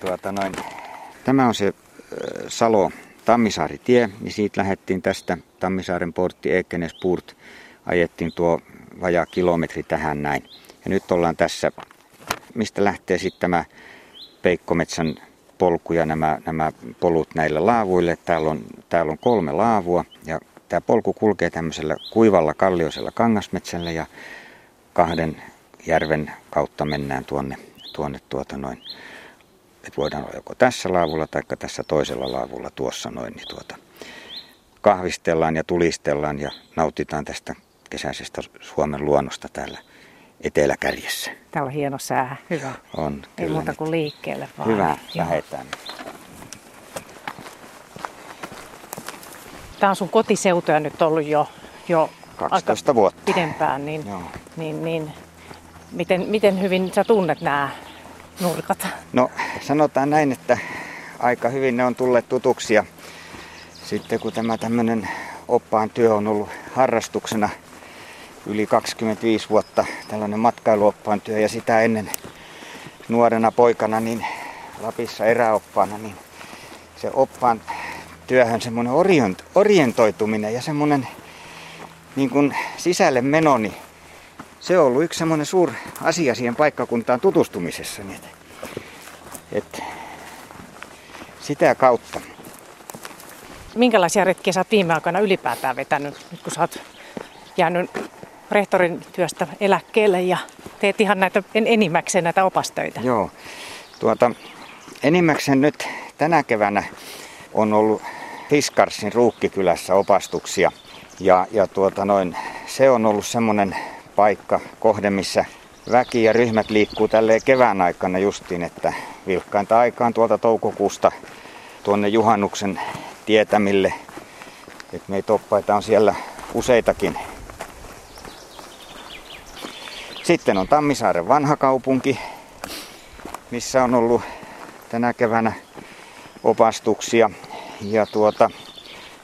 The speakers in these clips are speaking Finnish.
tuota noin, tämä on se Salo Tammisaari-tie, niin siitä lähdettiin tästä Tammisaaren portti Ekenespurt, ajettiin tuo vajaa kilometri tähän näin. Ja nyt ollaan tässä, mistä lähtee sitten tämä Peikkometsän polku ja nämä, nämä polut näille laavuille. Täällä on, täällä on kolme laavua ja tämä polku kulkee tämmöisellä kuivalla kallioisella kangasmetsällä ja kahden järven kautta mennään tuonne, tuonne tuota noin että voidaan olla joko tässä laavulla tai tässä toisella laavulla tuossa noin, niin tuota, kahvistellaan ja tulistellaan ja nautitaan tästä kesäisestä Suomen luonnosta täällä eteläkärjessä. Täällä on hieno sää, hyvä. On, Ei kyllä muuta nyt. kuin liikkeelle vaan. Hyvä, Joo. lähetään. Tämä on sun kotiseutuja nyt ollut jo, jo 12 vuotta. pidempään, niin, Joo. niin, niin miten, miten hyvin sä tunnet nämä nurkat? No sanotaan näin, että aika hyvin ne on tulleet tutuksi ja sitten kun tämä tämmöinen oppaan työ on ollut harrastuksena yli 25 vuotta, tällainen matkailuoppaan työ ja sitä ennen nuorena poikana niin Lapissa eräoppaana, niin se oppaan työhön semmoinen orient, orientoituminen ja semmoinen niin kuin sisälle meno, niin se on ollut yksi semmoinen suur asia siihen paikkakuntaan tutustumisessa. Niin että sitä kautta. Minkälaisia retkiä sä oot viime aikoina ylipäätään vetänyt, nyt kun sä oot jäänyt rehtorin työstä eläkkeelle ja teet ihan näitä en, enimmäkseen näitä opastöitä? Joo. Tuota, enimmäkseen nyt tänä keväänä on ollut Fiskarsin Ruukkikylässä opastuksia. Ja, ja tuota noin, se on ollut semmoinen paikka, kohde, missä väki ja ryhmät liikkuu tälleen kevään aikana justiin, että vilkkainta aikaan tuolta toukokuusta tuonne juhannuksen tietämille. Et meitä oppaita on siellä useitakin. Sitten on Tammisaaren vanha kaupunki, missä on ollut tänä keväänä opastuksia. Ja tuota,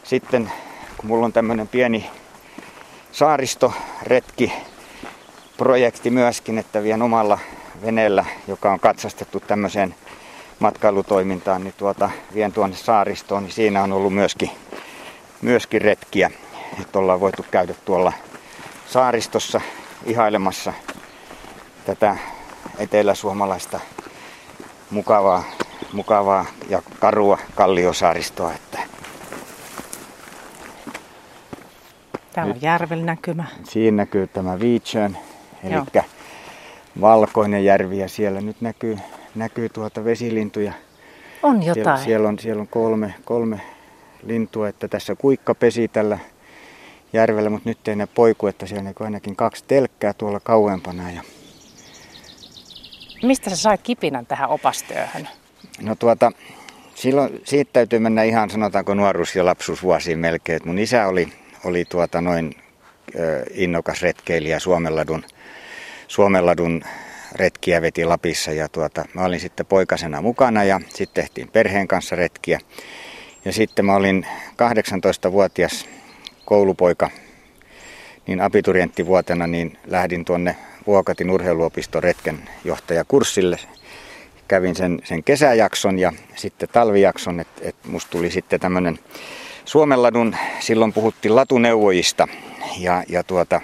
sitten kun mulla on tämmöinen pieni saaristoretki projekti myöskin, että vien omalla veneellä, joka on katsastettu tämmöiseen matkailutoimintaan, niin tuota, vien tuonne saaristoon, niin siinä on ollut myöskin, myöskin retkiä, että ollaan voitu käydä tuolla saaristossa ihailemassa tätä eteläsuomalaista mukavaa, mukavaa ja karua kalliosaaristoa. Että Täällä on järvellä näkymä. siinä näkyy tämä Viitsön, eli valkoinen järvi ja siellä nyt näkyy, näkyy tuota vesilintuja. On Siellä, jotain. siellä, on, siellä on kolme, kolme lintua, että tässä kuikka pesi tällä järvellä, mutta nyt ei ne poiku, että siellä näkyy ainakin kaksi telkkää tuolla kauempana. Ja, Mistä sä sait kipinän tähän opastyöhön? no tuota, silloin, siitä täytyy mennä ihan sanotaanko nuoruus- ja lapsuusvuosiin melkein. Et mun isä oli, oli tuota noin ö, innokas retkeilijä Suomenladun, Suomenladun retkiä veti Lapissa ja tuota, mä olin sitten poikasena mukana ja sitten tehtiin perheen kanssa retkiä. Ja sitten mä olin 18-vuotias koulupoika, niin abiturienttivuotena niin lähdin tuonne Vuokatin urheiluopiston retkenjohtajakurssille. Kävin sen, sen kesäjakson ja sitten talvijakson, että et musta tuli sitten tämmöinen Suomenladun, silloin puhuttiin latuneuvojista ja, ja tuota,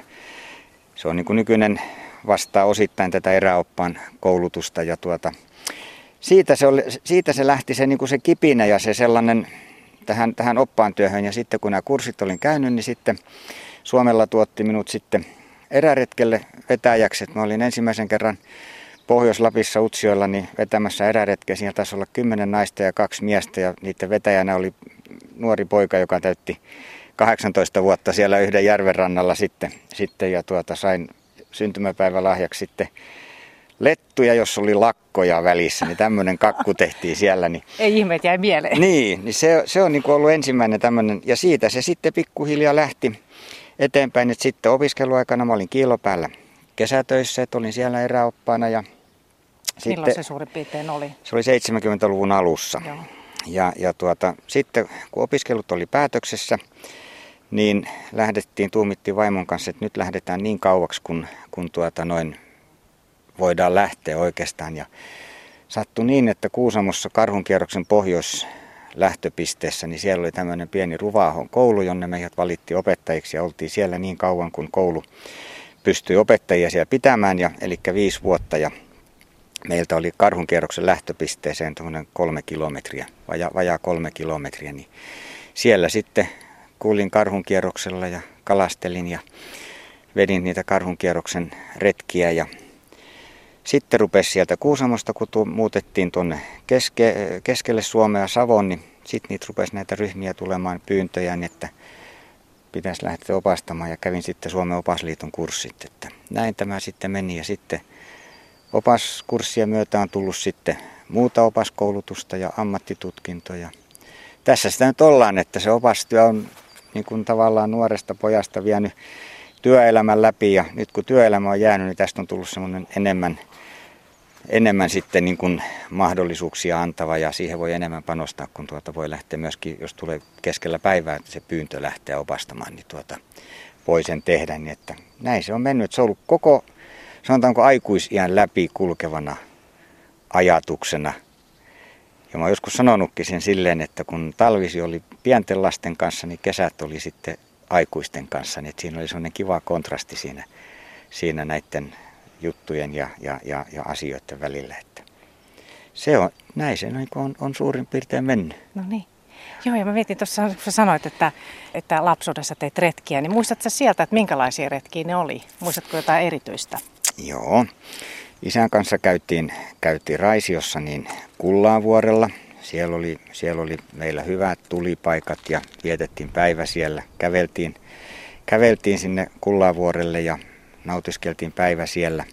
se on niin kuin nykyinen vastaa osittain tätä eräoppaan koulutusta ja tuota, siitä, se oli, siitä se lähti se, niin kuin se kipinä ja se sellainen tähän, tähän oppaan työhön ja sitten kun nämä kurssit olin käynyt, niin sitten Suomella tuotti minut sitten eräretkelle vetäjäksi. Et Mä olin ensimmäisen kerran Pohjois-Lapissa Utsioilla niin vetämässä eräretkeä. Siinä taisi olla kymmenen naista ja kaksi miestä ja niiden vetäjänä oli nuori poika, joka täytti 18 vuotta siellä yhden järven rannalla sitten, sitten ja tuota, sain syntymäpäivälahjaksi sitten lettuja, jos oli lakkoja välissä, niin tämmöinen kakku tehtiin siellä. Niin, Ei ihmeet jäi mieleen. niin, niin se, se on niin kuin ollut ensimmäinen tämmöinen, ja siitä se sitten pikkuhiljaa lähti eteenpäin, että sitten opiskeluaikana mä olin kiilopäällä kesätöissä, että olin siellä eräoppaana ja Milloin sitten se suurin piirtein oli? se oli 70-luvun alussa. Joo. Ja, ja tuota, sitten kun opiskelut oli päätöksessä, niin lähdettiin, tuumittiin vaimon kanssa, että nyt lähdetään niin kauaksi, kun, kun tuota noin voidaan lähteä oikeastaan. Ja sattui niin, että Kuusamossa karhunkierroksen pohjois lähtöpisteessä, niin siellä oli tämmöinen pieni Ruvaahon koulu, jonne meidät valittiin opettajiksi ja oltiin siellä niin kauan, kun koulu pystyi opettajia siellä pitämään, ja, eli viisi vuotta. Ja meiltä oli karhunkierroksen lähtöpisteeseen tuommoinen kolme kilometriä, vajaa, vajaa kolme kilometriä, niin siellä sitten kuulin karhunkierroksella ja kalastelin ja vedin niitä karhunkierroksen retkiä ja sitten rupesi sieltä Kuusamosta, kun muutettiin tuonne keske, keskelle Suomea Savon, niin sitten niitä rupesi näitä ryhmiä tulemaan pyyntöjä, niin että pitäisi lähteä opastamaan ja kävin sitten Suomen opasliiton kurssit. Että näin tämä sitten meni ja sitten opaskurssien myötä on tullut sitten muuta opaskoulutusta ja ammattitutkintoja. Tässä sitä nyt ollaan, että se opastyö on niin kuin tavallaan nuoresta pojasta vienyt työelämän läpi ja nyt kun työelämä on jäänyt, niin tästä on tullut semmoinen enemmän, enemmän sitten niin kuin mahdollisuuksia antava ja siihen voi enemmän panostaa, kun tuota voi lähteä myöskin, jos tulee keskellä päivää, että se pyyntö lähtee opastamaan, niin tuota voi sen tehdä. Niin että näin se on mennyt. Se on ollut koko, sanotaanko aikuisiän läpi kulkevana ajatuksena. Ja mä oon joskus sanonutkin sen silleen, että kun talvisi oli pienten lasten kanssa, niin kesät oli sitten aikuisten kanssa, niin siinä oli sellainen kiva kontrasti siinä, siinä näiden juttujen ja, ja, ja, ja asioiden välillä. Että se on, näin se niin on, on suurin piirtein mennyt. No niin. Joo, ja mä mietin tuossa, kun sä sanoit, että, että lapsuudessa teit retkiä, niin muistatko sieltä, että minkälaisia retkiä ne oli? Muistatko jotain erityistä? Joo. Isän kanssa käytiin, käytiin Raisiossa niin Kullaavuorella. Siellä oli, siellä oli meillä hyvät tulipaikat ja vietettiin päivä siellä. Käveltiin, käveltiin sinne Kullaavuorelle ja nautiskeltiin päivä siellä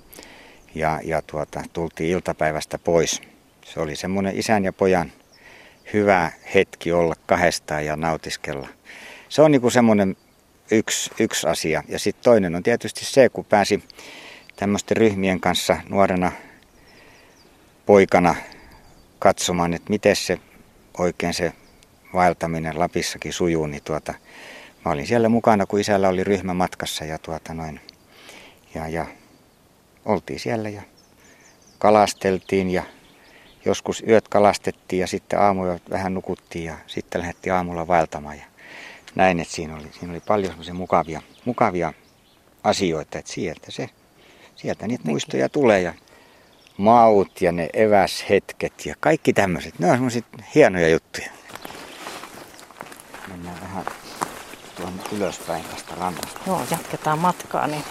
ja, ja tuota, tultiin iltapäivästä pois. Se oli semmoinen isän ja pojan hyvä hetki olla kahdestaan ja nautiskella. Se on niinku semmoinen yksi, yksi asia. Ja sitten toinen on tietysti se, kun pääsi tämmöisten ryhmien kanssa nuorena poikana katsomaan, että miten se oikein se vaeltaminen Lapissakin sujuu, niin tuota, mä olin siellä mukana, kun isällä oli ryhmä matkassa ja tuota noin, ja, ja oltiin siellä ja kalasteltiin ja joskus yöt kalastettiin ja sitten aamuja vähän nukuttiin ja sitten lähdettiin aamulla vaeltamaan ja näin, että siinä oli, siinä oli paljon mukavia, mukavia asioita, että sieltä se, sieltä niitä muistoja tulee ja maut ja ne eväshetket ja kaikki tämmöiset. Ne on semmoisia hienoja juttuja. Mennään vähän tuonne ylöspäin tästä rannasta. Joo, jatketaan matkaa. Niin...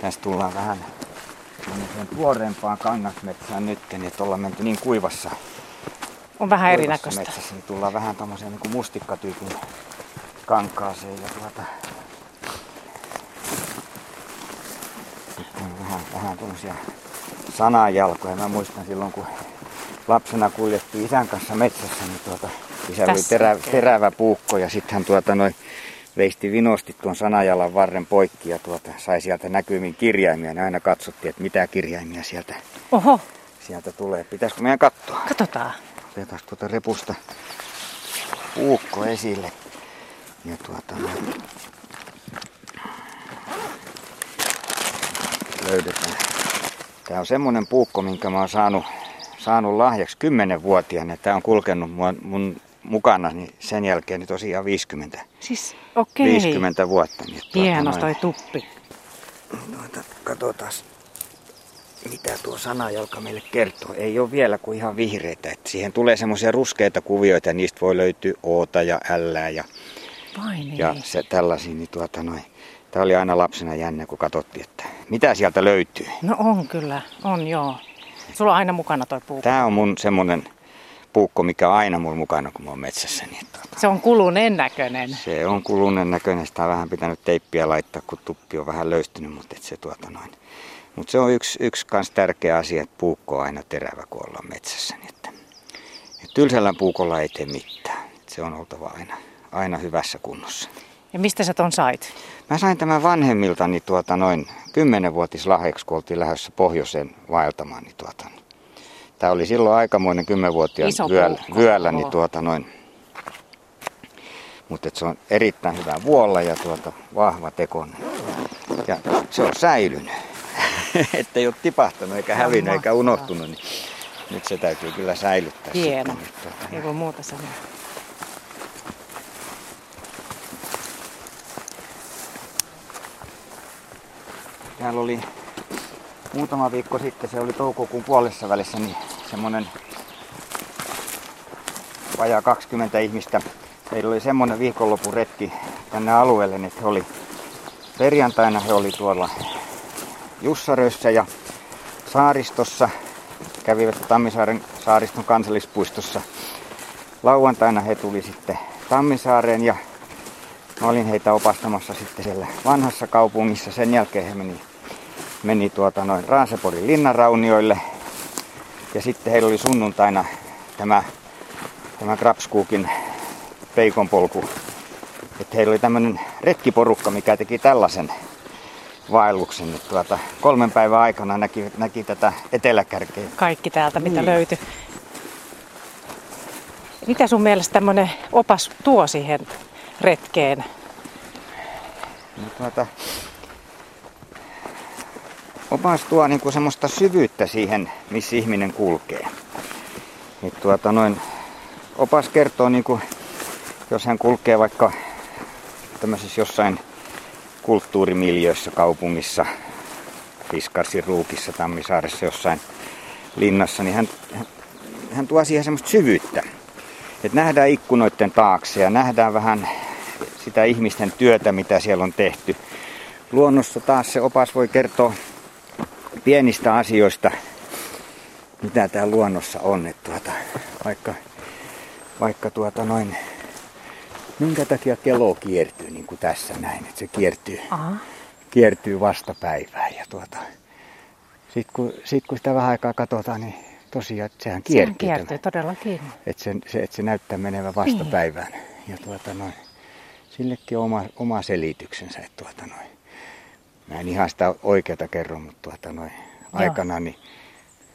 Tässä tullaan vähän tuoreempaan kangasmetsään nyt, niin että ollaan menty niin kuivassa, On vähän erinäköistä. metsässä, niin tullaan vähän tommoseen niin mustikkatyypin kankaaseen ja tuota, sitten on vähän, vähän tuommoisia sanajalkoja. Mä muistan silloin, kun lapsena kuljettiin isän kanssa metsässä, niin tuota, isällä oli terä, terävä puukko ja sitten hän tuota noin veisti vinosti tuon sanajalan varren poikki ja tuota, sai sieltä näkymin kirjaimia. Ja aina katsottiin, että mitä kirjaimia sieltä, Oho, sieltä tulee. Pitäisikö meidän katsoa? katsotaan. Otetaan tuota repusta puukko esille. Ja tuota, löydetään. Tämä on semmonen puukko, minkä mä oon saanut, saanut lahjaksi 10-vuotiaana. Tämä on kulkenut mun, mun mukana niin sen jälkeen niin tosiaan 50, Siis okei. 50 vuotta. Niin tuota Hieno toi tuppi. Tuota, katsotaan, mitä tuo sanajalka meille kertoo. Ei ole vielä kuin ihan vihreitä. Että siihen tulee semmoisia ruskeita kuvioita ja niistä voi löytyä oota ja ällää ja, Vai niin. ja se, tällaisia. Niin tuota, noin. Tämä oli aina lapsena jännä, kun katsottiin, että mitä sieltä löytyy. No on kyllä, on joo. Sulla on aina mukana toi puukko. Tämä on mun semmonen puukko, mikä on aina mun mukana, kun mä oon metsässä. Niin tuota, Se on kuluneen näköinen. se on kulunen näköinen. Sitä on vähän pitänyt teippiä laittaa, kun tuppi on vähän löystynyt, mutta et se tuota noin. Mutta se on yksi, yksi kans tärkeä asia, että puukko on aina terävä, kun ollaan metsässä. Niin että, et tylsällä puukolla ei tee mitään. Et se on oltava aina, aina hyvässä kunnossa. Ja mistä sä ton sait? Mä sain tämän vanhemmiltani tuota noin 10-vuotis lahjaksi, kun oltiin lähdössä pohjoiseen vaeltamaan. Niin tuota, Tämä oli silloin aikamoinen 10-vuotiaan Iso vyöllä, vyöllä niin tuota noin. Mutta se on erittäin hyvä vuolla ja tuota, vahva tekonen. Ja se on säilynyt. ettei ole tipahtanut eikä hävinnyt eikä unohtunut, niin nyt se täytyy kyllä säilyttää. Hieno. Sitten, niin, tuota, Ei voi muuta sanoa. Täällä oli muutama viikko sitten, se oli toukokuun puolessa välissä, niin semmoinen vajaa 20 ihmistä. Heillä oli semmoinen viikonlopun retki tänne alueelle, että he oli perjantaina he oli tuolla Jussarössä ja saaristossa, kävivät Tammisaaren saariston kansallispuistossa. Lauantaina he tuli sitten Tammisaareen ja mä olin heitä opastamassa sitten siellä vanhassa kaupungissa. Sen jälkeen he meni, meni tuota noin Raaseporin linnanraunioille. Ja sitten heillä oli sunnuntaina tämä, tämä Krapskuukin peikonpolku. Että heillä oli tämmöinen retkiporukka, mikä teki tällaisen vaelluksen. Että tuota, kolmen päivän aikana näki, näki tätä eteläkärkeä. Kaikki täältä, mitä Niin. löytyi. Mitä sun mielestä tämmöinen opas tuo siihen retkeen? Niin tuota, opas tuo niinku semmoista syvyyttä siihen, missä ihminen kulkee. Niin tuota, noin, opas kertoo, niinku, jos hän kulkee vaikka tämmöisessä jossain kulttuurimiljöissä kaupungissa, Fiskarsin ruukissa, Tammisaaressa jossain linnassa, niin hän, hän, tuo siihen semmoista syvyyttä. Että nähdään ikkunoiden taakse ja nähdään vähän sitä ihmisten työtä, mitä siellä on tehty. Luonnossa taas se opas voi kertoa pienistä asioista, mitä täällä luonnossa on. Että tuota, vaikka, vaikka tuota noin, minkä takia kello kiertyy niin kuin tässä näin, että se kiertyy, Aha. kiertyy vastapäivään. Ja tuota, sitten kun, sit kun sitä vähän aikaa katsotaan, niin tosiaan että sehän Sehän kiertyy. kiertyy todellakin. Että se, se, että se näyttää menevän vastapäivään. Ja tuota noin, sillekin on oma, oma selityksensä. Että tuota noin. Mä en ihan sitä oikeata kerro, mutta tuota noin, aikanaan niin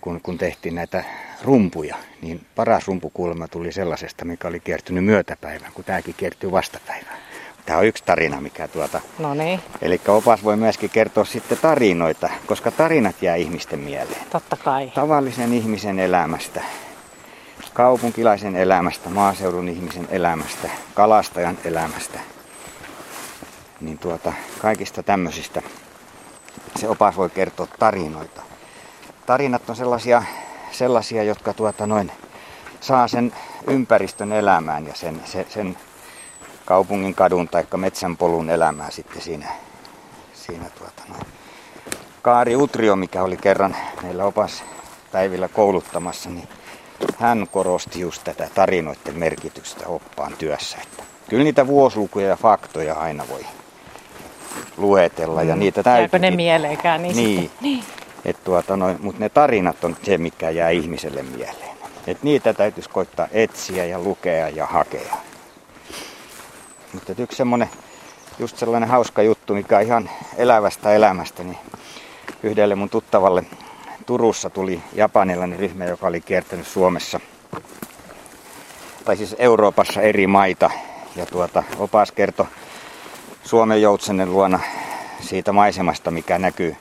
kun, kun tehtiin näitä rumpuja, niin paras rumpukulma tuli sellaisesta, mikä oli kiertynyt myötäpäivään, kun tämäkin kiertyy vastapäivään. Tämä on yksi tarina, mikä tuota... No niin, Eli opas voi myöskin kertoa sitten tarinoita, koska tarinat jää ihmisten mieleen totta kai. tavallisen ihmisen elämästä, kaupunkilaisen elämästä, maaseudun ihmisen elämästä, kalastajan elämästä. Niin tuota, kaikista tämmöisistä se opas voi kertoa tarinoita. Tarinat on sellaisia, sellaisia jotka tuota noin, saa sen ympäristön elämään ja sen, sen, sen kaupungin kadun tai metsänpolun elämää sitten siinä, siinä tuota noin. Kaari Utrio, mikä oli kerran meillä opaspäivillä kouluttamassa, niin hän korosti just tätä tarinoiden merkitystä oppaan työssä. Että kyllä niitä vuosilukuja ja faktoja aina voi luetella ja niitä täytyy. Jääkö ne mieleenkään? Niin, Niin. Niin. Et tuota noin, mutta ne tarinat on se, mikä jää ihmiselle mieleen. Et niitä täytyisi koittaa etsiä ja lukea ja hakea. Mutta yksi semmonen, just sellainen hauska juttu, mikä on ihan elävästä elämästä, niin yhdelle mun tuttavalle Turussa tuli japanilainen ryhmä, joka oli kiertänyt Suomessa, tai siis Euroopassa eri maita. Ja tuota, opas kertoi Suomen joutsenen luona siitä maisemasta, mikä näkyy,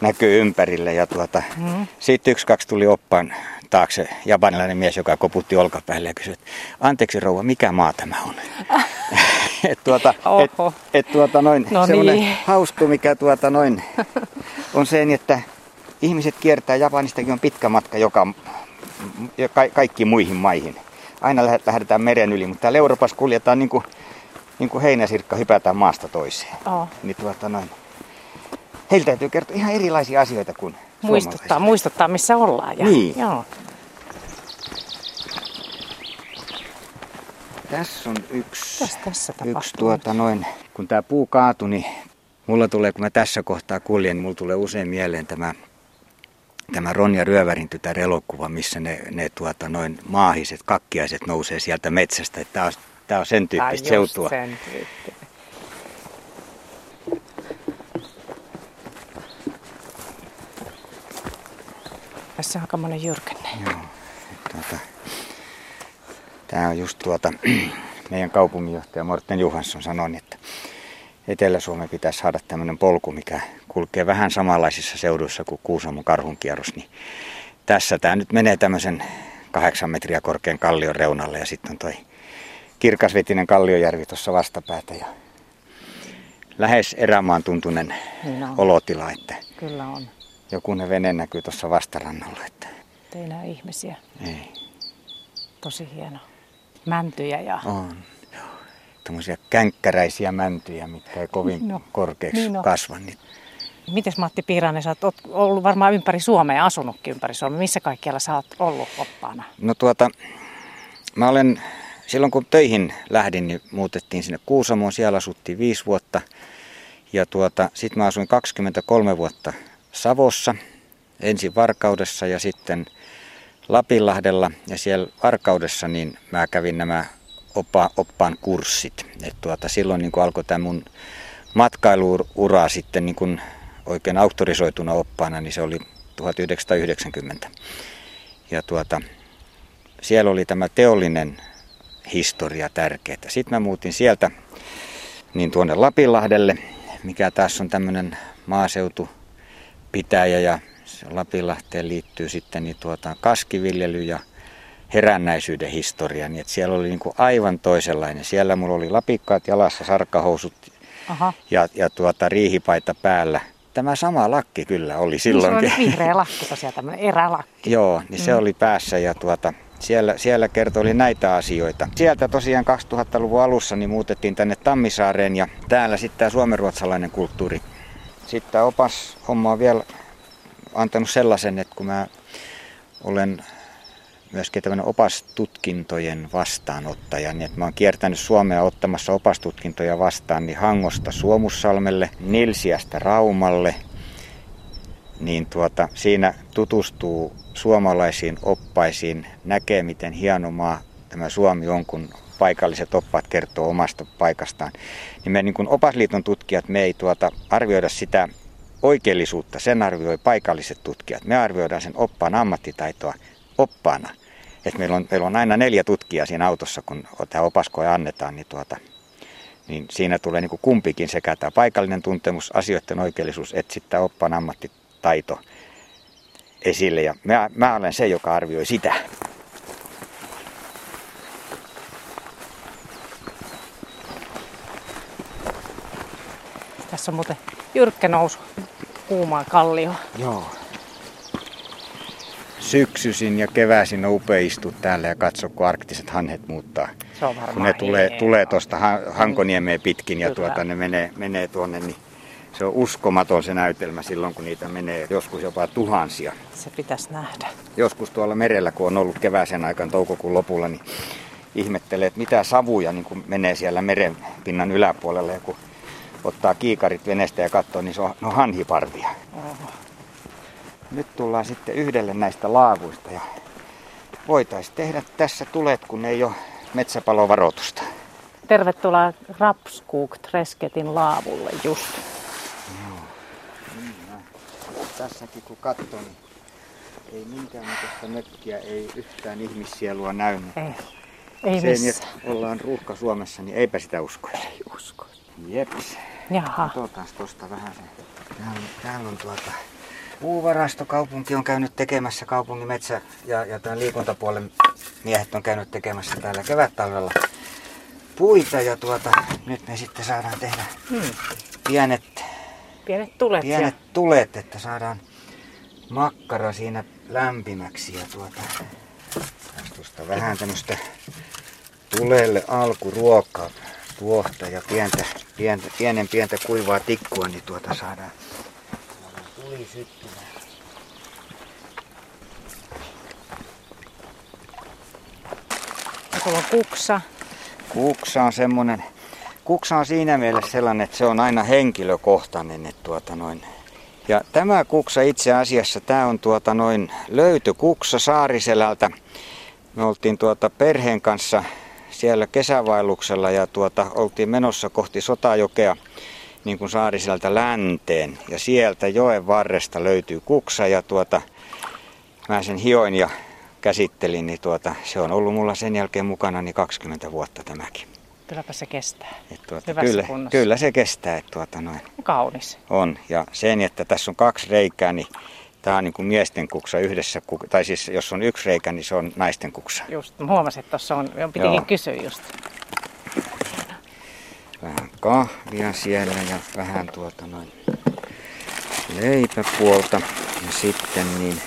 näkyy ympärille. Ja tuota, mm. sitten yksi kaksi tuli oppaan taakse japanilainen mies, joka koputti olkapäälle ja kysyi, että anteeksi rouva, mikä maa tämä on? et tuota, et, Oho. et tuota noin, No semmoinen niin. hauska, mikä tuota noin, on se, niin, että ihmiset kiertää, Japanistakin on pitkä matka joka, ka, kaikkiin muihin maihin. Aina lähdetään meren yli, mutta täällä Euroopassa kuljetaan niin kuin, niin kuin heinäsirkka, hypätään maasta toiseen. Oo. Niin tuota noin, heiltä täytyy kertoa ihan erilaisia asioita kuin Muistuttaa, muistuttaa, missä ollaan. Ja, Niin. Joo. Tässä on yksi, tässä tapahtuu yksi tuota noin, kun tämä puu kaatui, niin mulla tulee, kun mä tässä kohtaa kuljen, niin mulla tulee usein mieleen tämä, tämä Ronja Ryövärin tytär elokuva, missä ne, ne tuota noin maahiset, kakkiaiset nousee sieltä metsästä. Tämä on, tää on sen tyyppistä just seutua. sen tyyppinen. Tässä on aikamoinen jyrkänne. Joo, tuota, tämä on just tuota, meidän kaupunginjohtaja Morten Johansson sanoi, että Etelä-Suomeen pitäisi saada tämmöinen polku, mikä kulkee vähän samanlaisissa seuduissa kuin Kuusamon karhunkierros, niin tässä tämä nyt menee tämmöisen kahdeksan metriä korkean kallion reunalle ja sitten on toi kirkasvetinen kalliojärvi tuossa vastapäätä ja lähes erämaan tuntunen niin olotila, että Kyllä on. jokunen vene näkyy tuossa vastarannalla. Että... Ei näe ihmisiä. Ei. Tosi hieno. Mäntyjä ja... On. Tämmöisiä känkkäräisiä mäntyjä, mitkä ei kovin no, korkeaksi niin no. kasva. Niin... Mites Matti Piiranen, sä oot ollut varmaan ympäri Suomea asunutkin ympäri Suomea. Missä kaikkialla sä oot ollut oppaana? No tuota, mä olen silloin kun töihin lähdin, niin muutettiin sinne Kuusamoon. Siellä asuttiin viisi vuotta. Ja tuota, sitten mä asuin 23 vuotta Savossa, ensin Varkaudessa ja sitten Lapinlahdella. Ja siellä Varkaudessa niin mä kävin nämä oppa, oppaan kurssit. Et tuota, silloin niin alkoi tämä mun matkailuura sitten niin kuin oikein auktorisoituna oppaana, niin se oli 1990. Ja tuota, siellä oli tämä teollinen historia tärkeää. Sitten mä muutin sieltä niin tuonne Lapinlahdelle, mikä taas on tämmöinen maaseutupitäjä ja Lapinlahteen liittyy sitten niin tuota kaskiviljely ja herännäisyyden historia, niin että siellä oli niin kuin aivan toisenlainen. Siellä mulla oli lapikkaat jalassa, sarkahousut Aha. ja, ja tuota, riihipaita päällä. Tämä sama lakki kyllä oli silloinkin. Se oli vihreä lakki tosiaan, tämmöinen erälakki. Joo, niin mm. se oli päässä ja tuota, siellä, siellä kertoi näitä asioita. Sieltä tosiaan 2000-luvun alussa niin muutettiin tänne Tammisaareen ja täällä sitten tämä suomenruotsalainen kulttuuri. Sitten tämä opas homma on vielä antanut sellaisen, että kun mä olen myöskin tämmöinen opastutkintojen vastaanottaja, niin että mä oon kiertänyt Suomea ottamassa opastutkintoja vastaan niin Hangosta Suomussalmelle, Nilsiästä Raumalle, niin tuota, siinä tutustuu suomalaisiin oppaisiin, näkee miten hieno maa tämä Suomi on, kun paikalliset oppaat kertoo omasta paikastaan. Niin me niin kuin opasliiton tutkijat, me ei tuota arvioida sitä oikeellisuutta, sen arvioi paikalliset tutkijat. Me arvioidaan sen oppaan ammattitaitoa oppaana. Et meillä, on, meillä on aina neljä tutkijaa siinä autossa, kun tämä opaskoja annetaan, niin, tuota, niin siinä tulee niin kuin kumpikin sekä tämä paikallinen tuntemus, asioiden oikeellisuus, että sitten oppaan ammattitaito esille. Ja mä, mä olen se, joka arvioi sitä. Tässä on muuten jyrkkä nousu kuumaan kallioon. Joo. Syksyisin ja keväisin on upea istua täällä ja katsoa, kun arktiset hanhet muuttaa. Se on varmaan kun ne tulee, tulee tuosta Hankoniemeen pitkin ja tuota, ne menee, menee tuonne, niin se on uskomaton se näytelmä silloin, kun niitä menee joskus jopa tuhansia. Se pitäisi nähdä. Joskus tuolla merellä, kun on ollut keväisen aikaan toukokuun lopulla, niin ihmettelee, että mitä savuja niin kun menee siellä merenpinnan yläpuolella. Ja kun ottaa kiikarit veneestä ja katsoo, niin se on no hanhiparvia. Oho. Nyt tullaan sitten yhdelle näistä laavuista ja voitaisiin tehdä tässä tulet, kun ei ole metsäpalovaroitusta. Tervetuloa Rapskuk Tresketin laavulle just. Tässäkin kun katsoo, niin ei minkäännäköistä mökkiä, ei yhtään ihmissielua näy. Ei, ei Sen, missä. ollaan ruuhka Suomessa, niin eipä sitä usko. Ei usko. Jeps. Jaha. Katsotaan tosta vähän se. Täällä, täällä on tuota puuvarastokaupunki on käynyt tekemässä kaupungin metsä- ja, ja tämän liikuntapuolen miehet on käynyt tekemässä täällä kevättalvella puita ja tuota, nyt me sitten saadaan tehdä hmm. pienet, pienet, tulet, pienet ja... tulet, että saadaan makkara siinä lämpimäksi ja tuota, tuosta vähän tämmöistä tulelle alkuruokaa tuohta ja pientä, pientä, pienen pientä kuivaa tikkua, niin tuota saadaan, saadaan tuli syttymään. on kuksa. Kuksa on semmonen, kuksa on siinä mielessä sellainen, että se on aina henkilökohtainen. Että tuota noin. Ja tämä kuksa itse asiassa, tämä on tuota noin löyty kuksa Saariselältä. Me oltiin tuota perheen kanssa siellä kesävailuksella ja tuota, oltiin menossa kohti Sotajokea niin kuin Saariseltä länteen. Ja sieltä joen varresta löytyy kuksa ja tuota, mä sen hioin ja käsittelin, niin tuota, se on ollut mulla sen jälkeen mukana niin 20 vuotta tämäkin. Kylläpä se kestää. Et tuota, Hyvässä kyllä, kunnossa. kyllä se kestää. Et tuota, noin. Kaunis. On. Ja sen, että tässä on kaksi reikää, niin tämä on niin kuin miesten kuksa yhdessä. Tai siis jos on yksi reikä, niin se on naisten kuksa. Just, huomasin, että tuossa on, on pitikin Joo. kysyä just. Vähän kahvia siellä ja vähän tuota noin leipäpuolta. Ja sitten niin,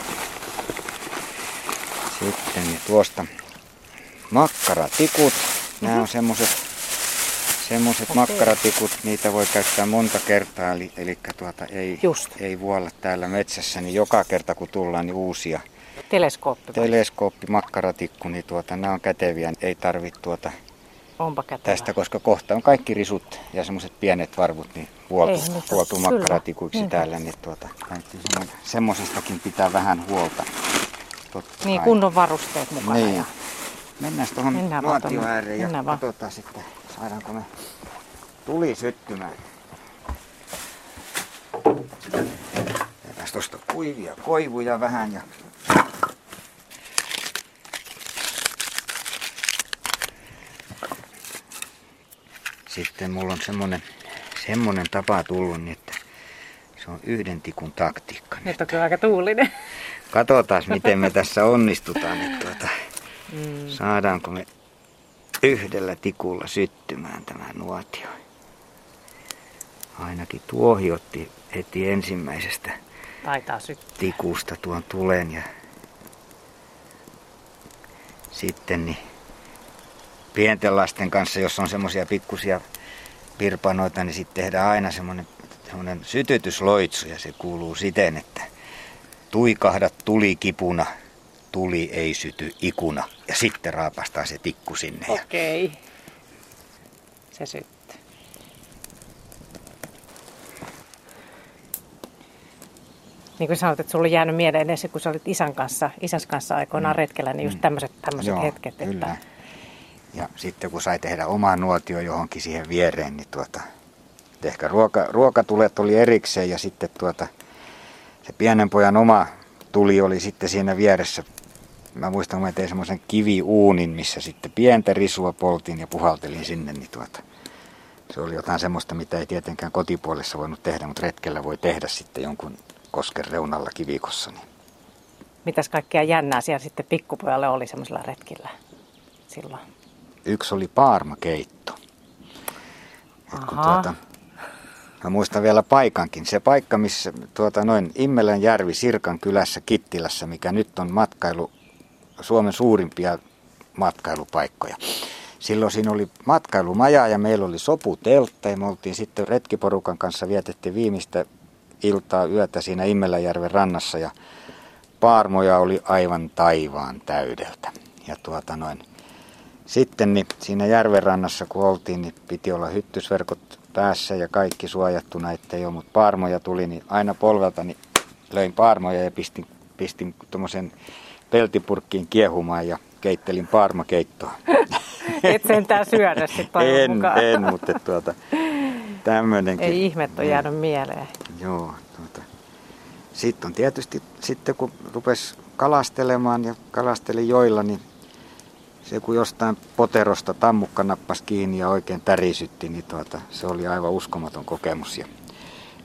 sitten niin tuosta makkaratikut. Nämä on semmoset, semmoset Okei. makkaratikut, niitä voi käyttää monta kertaa, eli, eli tuota, ei, Just. ei vuolla täällä metsässä, niin joka kerta kun tullaan, niin uusia. Teleskooppi. Teleskooppi, makkaratikku, niin tuota, nämä on käteviä, ei tarvitse tuota, Onpa tästä, koska kohta on kaikki risut ja semmoiset pienet varvut niin niitä- huoltu kyllä, makkaratikuiksi niinpä. täällä, niin tuota, täytyy semmo- semmosestakin pitää vähän huolta. Totta Niin, kai. kunnon varusteet mukana. Niin. Ja... Mennään tuohon Mennään vaan nuotio tonne. ääreen ja Mennään vaan. katsotaan sitten, saadaanko me tuli syttymään. Tehdään tuosta kuivia koivuja vähän ja Sitten mulla on semmonen, semmonen tapa tullut, niin että se on yhden tikun taktiikka. Nyt on kyllä aika tuulinen. Katsotaan, miten me tässä onnistutaan. Että tuota, Mm. saadaanko me yhdellä tikulla syttymään tämä nuotio. Ainakin tuohi otti heti ensimmäisestä Taitaa syttyä. tikusta tuon tulen ja sitten niin pienten lasten kanssa, jos on semmoisia pikkusia pirpanoita, niin sitten tehdään aina semmoinen, semmoinen sytytysloitsu ja se kuuluu siten, että tuikahdat tuli kipuna, tuli ei syty ikuna ja sitten raapastaa se tikku sinne. Okei. Se syttyy. Niin kuin sanoit, että sulla on jäänyt mieleen edes, kun sä olit isän kanssa, isäns kanssa aikoinaan retkellä, niin just tämmöiset tämmöiset Joo, hetket. kyllä. Että, Ja sitten kun sai tehdä omaa nuotio johonkin siihen viereen, niin tuota, ehkä ruoka, ruokatulet oli erikseen ja sitten tuota, se pienen pojan oma tuli oli sitten siinä vieressä. Mä muistan, mä tein semmoisen kiviuunin, missä sitten pientä risua poltin ja puhaltelin sinne, niin tuota, se oli jotain semmoista, mitä ei tietenkään kotipuolessa voinut tehdä, mutta retkellä voi tehdä sitten jonkun kosken reunalla kivikossa. Niin. mitäs kaikkea jännää siellä sitten pikkupojalle oli semmoisella retkillä silloin? Yksi oli paarmakeitto. Et kun Aha. tuota, mä muistan vielä paikankin. Se paikka, missä tuota, noin Immelän järvi Sirkan kylässä Kittilässä, mikä nyt on matkailu, Suomen suurimpia matkailupaikkoja. Silloin siinä oli matkailumaja ja meillä oli soputeltta ja me oltiin sitten retkiporukan kanssa vietettiin viimeistä iltaa yötä siinä Immeläjärven rannassa ja paarmoja oli aivan taivaan täydeltä. Ja tuota noin, sitten niin siinä järvenrannassa kun oltiin, niin piti olla hyttysverkot päässä ja kaikki suojattuna, ettei ole, mutta paarmoja tuli, niin aina polvelta niin löin paarmoja ja pistin, pistin tuommoisen peltipurkkiin kiehumaan ja keittelin paarmakeittoa. Et sentään syödä sitten en, mukaan. en, mutta tuota, tämmöinenkin. Ei ihmet ole jäänyt mieleen. Joo, tuota. Sitten on tietysti, sitten kun rupes kalastelemaan ja kalastelin joilla, niin se kun jostain poterosta tammukka nappasi kiinni ja oikein tärisytti, niin tuota, se oli aivan uskomaton kokemus. Ja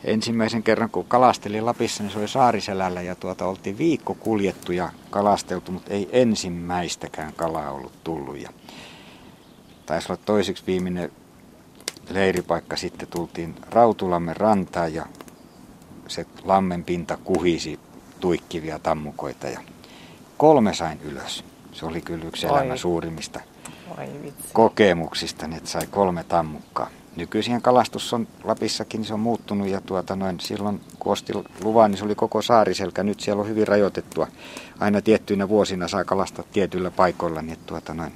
ensimmäisen kerran kun kalastelin Lapissa, niin se oli Saariselällä ja tuota, oltiin viikko kuljettu ja kalasteltu, mutta ei ensimmäistäkään kalaa ollut tullut. Ja taisi olla toiseksi viimeinen leiripaikka, sitten tultiin Rautulammen rantaan ja se lammen pinta kuhisi tuikkivia tammukoita ja kolme sain ylös. Se oli kyllä yksi Oi. elämän suurimmista Oi vitsi. kokemuksista, niin että sai kolme tammukkaa. Nykyisin kalastus on Lapissakin, se on muuttunut ja tuota noin, silloin kun ostin luvan, niin se oli koko saariselkä. Nyt siellä on hyvin rajoitettua. Aina tiettyinä vuosina saa kalastaa tietyillä paikoilla, niin tuota noin.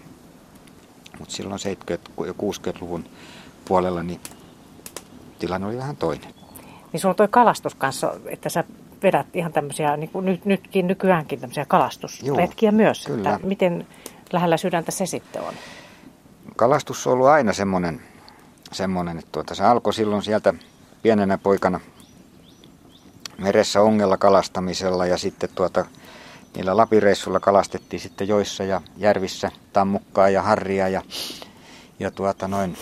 Mutta silloin 70- ja 60-luvun puolella niin tilanne oli vähän toinen. Niin sulla on toi kalastus kanssa, että sä vedät ihan tämmöisiä, niin kuin nyt, nytkin nykyäänkin tämmöisiä kalastusretkiä myös. kyllä. Että miten lähellä sydäntä se sitten on? kalastus on ollut aina semmoinen, semmoinen että tuota, se alkoi silloin sieltä pienenä poikana meressä ongella kalastamisella ja sitten tuota, niillä lapireissulla kalastettiin sitten joissa ja järvissä tammukkaa ja harria ja, ja tuota noin,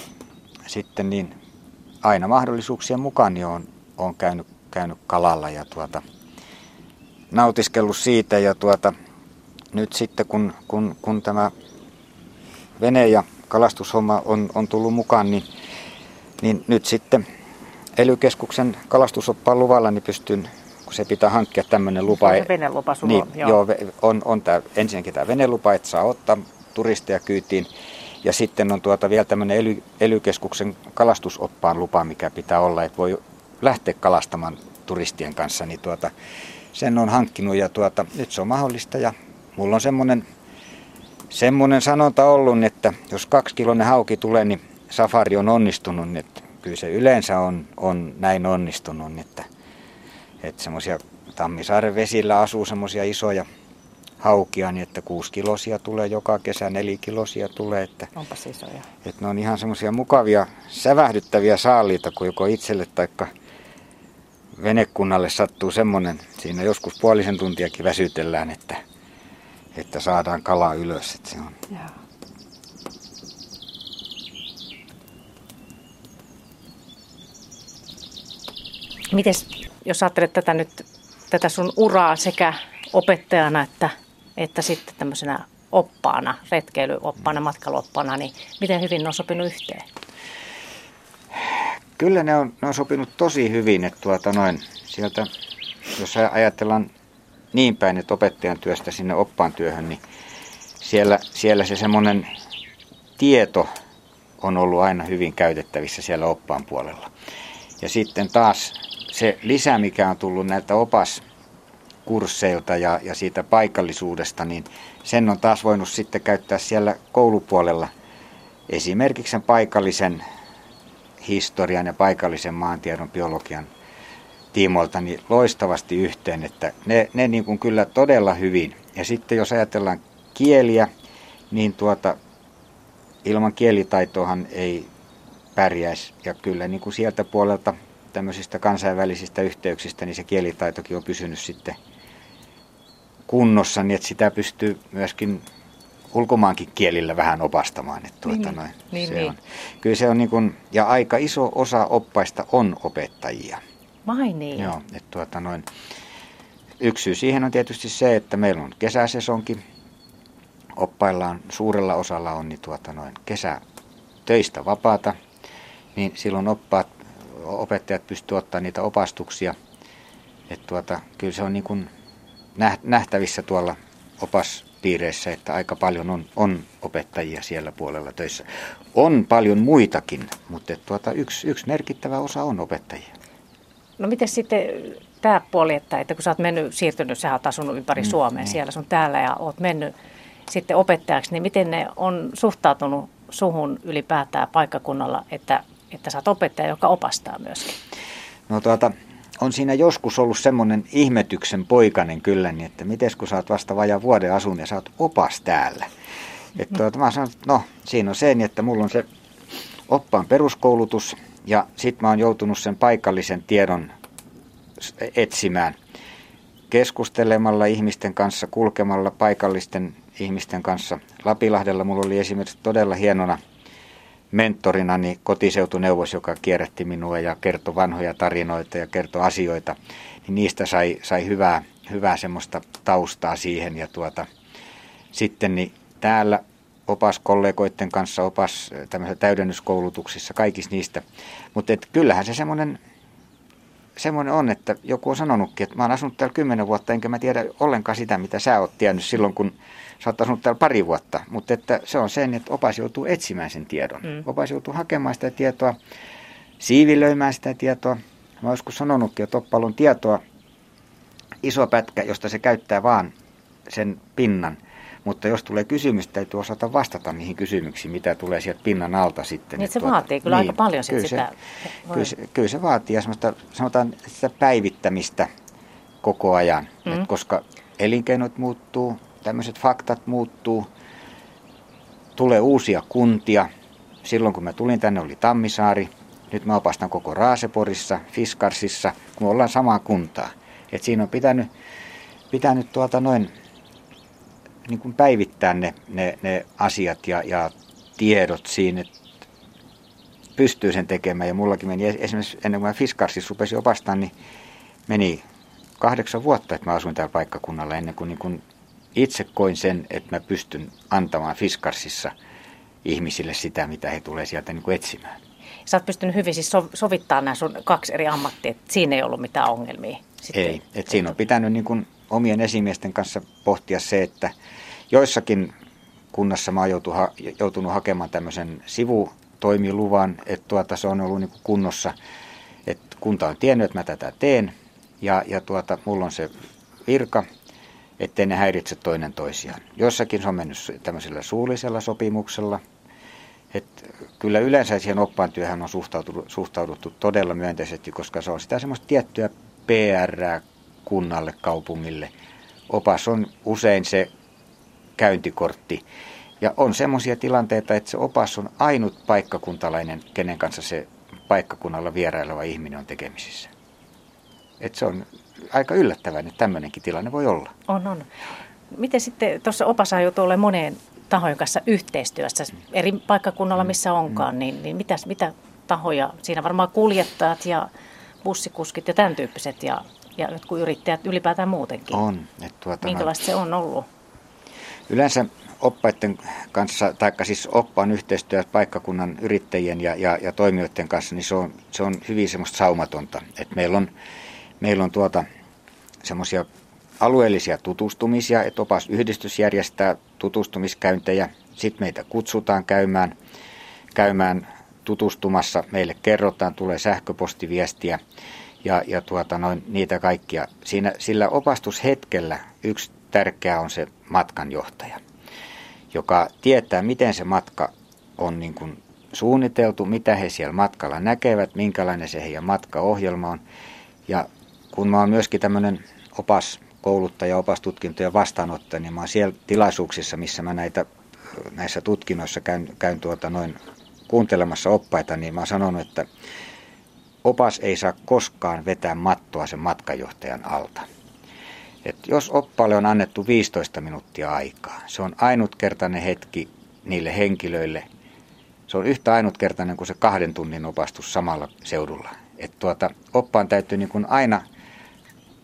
sitten niin aina mahdollisuuksien mukaan niin on, on käynyt, käynyt kalalla ja tuota, nautiskellut siitä ja tuota, nyt sitten kun, kun, kun tämä vene ja kalastushomma on, on tullut mukaan, niin, niin nyt sitten ely kalastusoppaan luvalla niin pystyn, kun se pitää hankkia tämmöinen lupa. Se venelupa sulla niin, joo. joo. on, on tää, ensinnäkin tämä venelupa, että saa ottaa turisteja kyytiin. Ja sitten on tuota vielä tämmöinen ely, ely kalastusoppaan lupa, mikä pitää olla, että voi lähteä kalastamaan turistien kanssa. Niin tuota, sen on hankkinut ja tuota, nyt se on mahdollista ja mulla on semmoinen, semmoinen sanonta ollut, että jos kaksikiloinen hauki tulee, niin safari on onnistunut. Niin että kyllä se yleensä on, on näin onnistunut, että, että semmoisia Tammisaaren vesillä asuu semmoisia isoja haukia, niin että kilosia tulee joka kesä, kilosia tulee. Että, Onpas isoja. Että ne on ihan semmoisia mukavia, sävähdyttäviä saaliita, kun joko itselle tai venekunnalle sattuu semmoinen, siinä joskus puolisen tuntiakin väsytellään, että, että saadaan kala ylös. Että se on. Joo. Mites, jos ajattelet tätä nyt, tätä sun uraa sekä opettajana että, että sitten tämmöisenä oppaana, retkeilyoppaana, matkailuoppaana, niin miten hyvin ne on sopinut yhteen? Kyllä ne on, ne on sopinut tosi hyvin, että tuota noin, sieltä, jos ajatellaan niin päin, että opettajan työstä sinne oppaan työhön, niin siellä, siellä se semmoinen tieto on ollut aina hyvin käytettävissä siellä oppaan puolella. Ja sitten taas se lisä, mikä on tullut näiltä opaskursseilta ja, ja siitä paikallisuudesta, niin sen on taas voinut sitten käyttää siellä koulupuolella esimerkiksi sen paikallisen historian ja paikallisen maantiedon biologian tiimoilta niin loistavasti yhteen, että ne, ne niin kuin kyllä todella hyvin. Ja sitten jos ajatellaan kieliä, niin tuota, ilman kielitaitoahan ei pärjäisi. Ja kyllä niin kuin sieltä puolelta tämmöisistä kansainvälisistä yhteyksistä, niin se kielitaitokin on pysynyt sitten kunnossa, niin että sitä pystyy myöskin ulkomaankin kielillä vähän opastamaan. Että tuota niin, noin, niin, se niin. On, kyllä se on niin kuin, ja aika iso osa oppaista on opettajia. Vai niin? Joo, että tuota noin. Yksi syy siihen on tietysti se, että meillä on kesäsesonki. Oppaillaan suurella osalla on niin tuota noin kesä töistä vapaata, niin silloin oppaat, opettajat pystyvät ottamaan niitä opastuksia. Että tuota, kyllä se on niin kuin nähtävissä tuolla opaspiireissä, että aika paljon on, on opettajia siellä puolella töissä. On paljon muitakin, mutta tuota, yksi, yksi merkittävä osa on opettajia. No miten sitten tämä puoli, että, että kun sä oot mennyt, siirtynyt, sä oot asunut ympäri mm, Suomea, niin. siellä sun täällä ja oot mennyt sitten opettajaksi, niin miten ne on suhtautunut suhun ylipäätään paikkakunnalla, että, että sä oot opettaja, joka opastaa myöskin? No tuota, on siinä joskus ollut semmoinen ihmetyksen poikainen kyllä, niin että miten kun sä oot vasta vajaa vuoden asun ja sä oot opas täällä. Että tuota, mä sanon, että no siinä on se, niin että mulla on se oppaan peruskoulutus ja sit mä oon joutunut sen paikallisen tiedon etsimään keskustelemalla ihmisten kanssa, kulkemalla paikallisten ihmisten kanssa. Lapilahdella mulla oli esimerkiksi todella hienona mentorinani kotiseutuneuvos, joka kierrätti minua ja kertoi vanhoja tarinoita ja kertoi asioita. Niin niistä sai, sai hyvää, hyvää semmoista taustaa siihen. Ja tuota, sitten niin täällä opaskollegoiden kanssa, opas täydennyskoulutuksissa, kaikissa niistä. Mutta kyllähän se semmoinen semmoinen on, että joku on sanonutkin, että mä oon asunut täällä kymmenen vuotta, enkä mä tiedä ollenkaan sitä, mitä sä oot tiennyt silloin, kun sä oot asunut täällä pari vuotta. Mutta että se on sen, että opas joutuu etsimään sen tiedon. Mm. Opas joutuu hakemaan sitä tietoa, siivilöimään sitä tietoa. Mä oon joskus sanonutkin, että oppalla on tietoa iso pätkä, josta se käyttää vaan sen pinnan – mutta jos tulee kysymys, täytyy osata vastata niihin kysymyksiin, mitä tulee sieltä pinnan alta sitten. Niin, se tuota, vaatii kyllä niin, aika paljon kyllä sitä. Se, kyllä, se, kyllä se vaatii semmoista, sanotaan sitä päivittämistä koko ajan, mm. Et koska elinkeinot muuttuu, tämmöiset faktat muuttuu, tulee uusia kuntia. Silloin kun mä tulin tänne oli Tammisaari, nyt mä opastan koko Raaseporissa, Fiskarsissa, kun me ollaan samaa kuntaa. Et siinä on pitänyt, pitänyt tuota noin niin kuin päivittää ne, ne, ne asiat ja, ja tiedot siinä. pystyy sen tekemään. Ja mullakin meni esimerkiksi ennen kuin mä Fiskarsissa rupesin opastaan, niin meni kahdeksan vuotta, että mä asuin täällä paikkakunnalla ennen kuin, niin kuin itse koin sen, että mä pystyn antamaan Fiskarsissa ihmisille sitä, mitä he tulee sieltä niin kuin etsimään. Sä oot pystynyt hyvin siis sovittaa nämä sun kaksi eri ammattia, että siinä ei ollut mitään ongelmia. Sitten, ei, että siinä on pitänyt niin kuin omien esimiesten kanssa pohtia se, että joissakin kunnassa mä oon joutu, joutunut hakemaan tämmöisen sivutoimiluvan, että tuota, se on ollut niin kuin kunnossa, että kunta on tiennyt, että mä tätä teen ja, ja tuota, mulla on se virka, ettei ne häiritse toinen toisiaan. Jossakin se on mennyt tämmöisellä suullisella sopimuksella. Et kyllä yleensä siihen oppaan työhön on suhtauduttu, todella myönteisesti, koska se on sitä semmoista tiettyä PR kunnalle, kaupungille. Opas on usein se käyntikortti. Ja on semmoisia tilanteita, että se opas on ainut paikkakuntalainen, kenen kanssa se paikkakunnalla vieraileva ihminen on tekemisissä. Et se on aika yllättävää, että tämmöinenkin tilanne voi olla. On, on. Miten sitten, tuossa opasa joutuu olemaan moneen tahojen kanssa yhteistyössä, eri paikkakunnalla missä onkaan, niin, niin mitä, mitä tahoja, siinä varmaan kuljettajat ja bussikuskit ja tämän tyyppiset ja, ja jotkut yrittäjät ylipäätään muutenkin. On. Että tuota, Minkälaista se on ollut? Yleensä oppaiden kanssa, tai siis oppaan yhteistyö paikkakunnan yrittäjien ja, ja, ja toimijoiden kanssa, niin se on, se on hyvin semmoista saumatonta. Et meillä on, meillä on tuota, semmoisia alueellisia tutustumisia, että opas yhdistys järjestää tutustumiskäyntejä. Sitten meitä kutsutaan käymään, käymään tutustumassa. Meille kerrotaan, tulee sähköpostiviestiä ja, ja tuota, noin, niitä kaikkia. Siinä, sillä opastushetkellä yksi tärkeä on se matkanjohtaja, joka tietää, miten se matka on niin kuin suunniteltu, mitä he siellä matkalla näkevät, minkälainen se heidän matkaohjelma on. Ja kun mä oon myöskin tämmöinen opas kouluttaja, opastutkintoja vastaanottaja, niin mä oon siellä tilaisuuksissa, missä mä näitä näissä tutkinnoissa käyn, käyn tuota noin kuuntelemassa oppaita, niin mä oon sanonut, että opas ei saa koskaan vetää mattoa sen matkajohtajan alta. Et jos oppaalle on annettu 15 minuuttia aikaa, se on ainutkertainen hetki niille henkilöille. Se on yhtä ainutkertainen kuin se kahden tunnin opastus samalla seudulla. Et tuota, oppaan täytyy niin kuin aina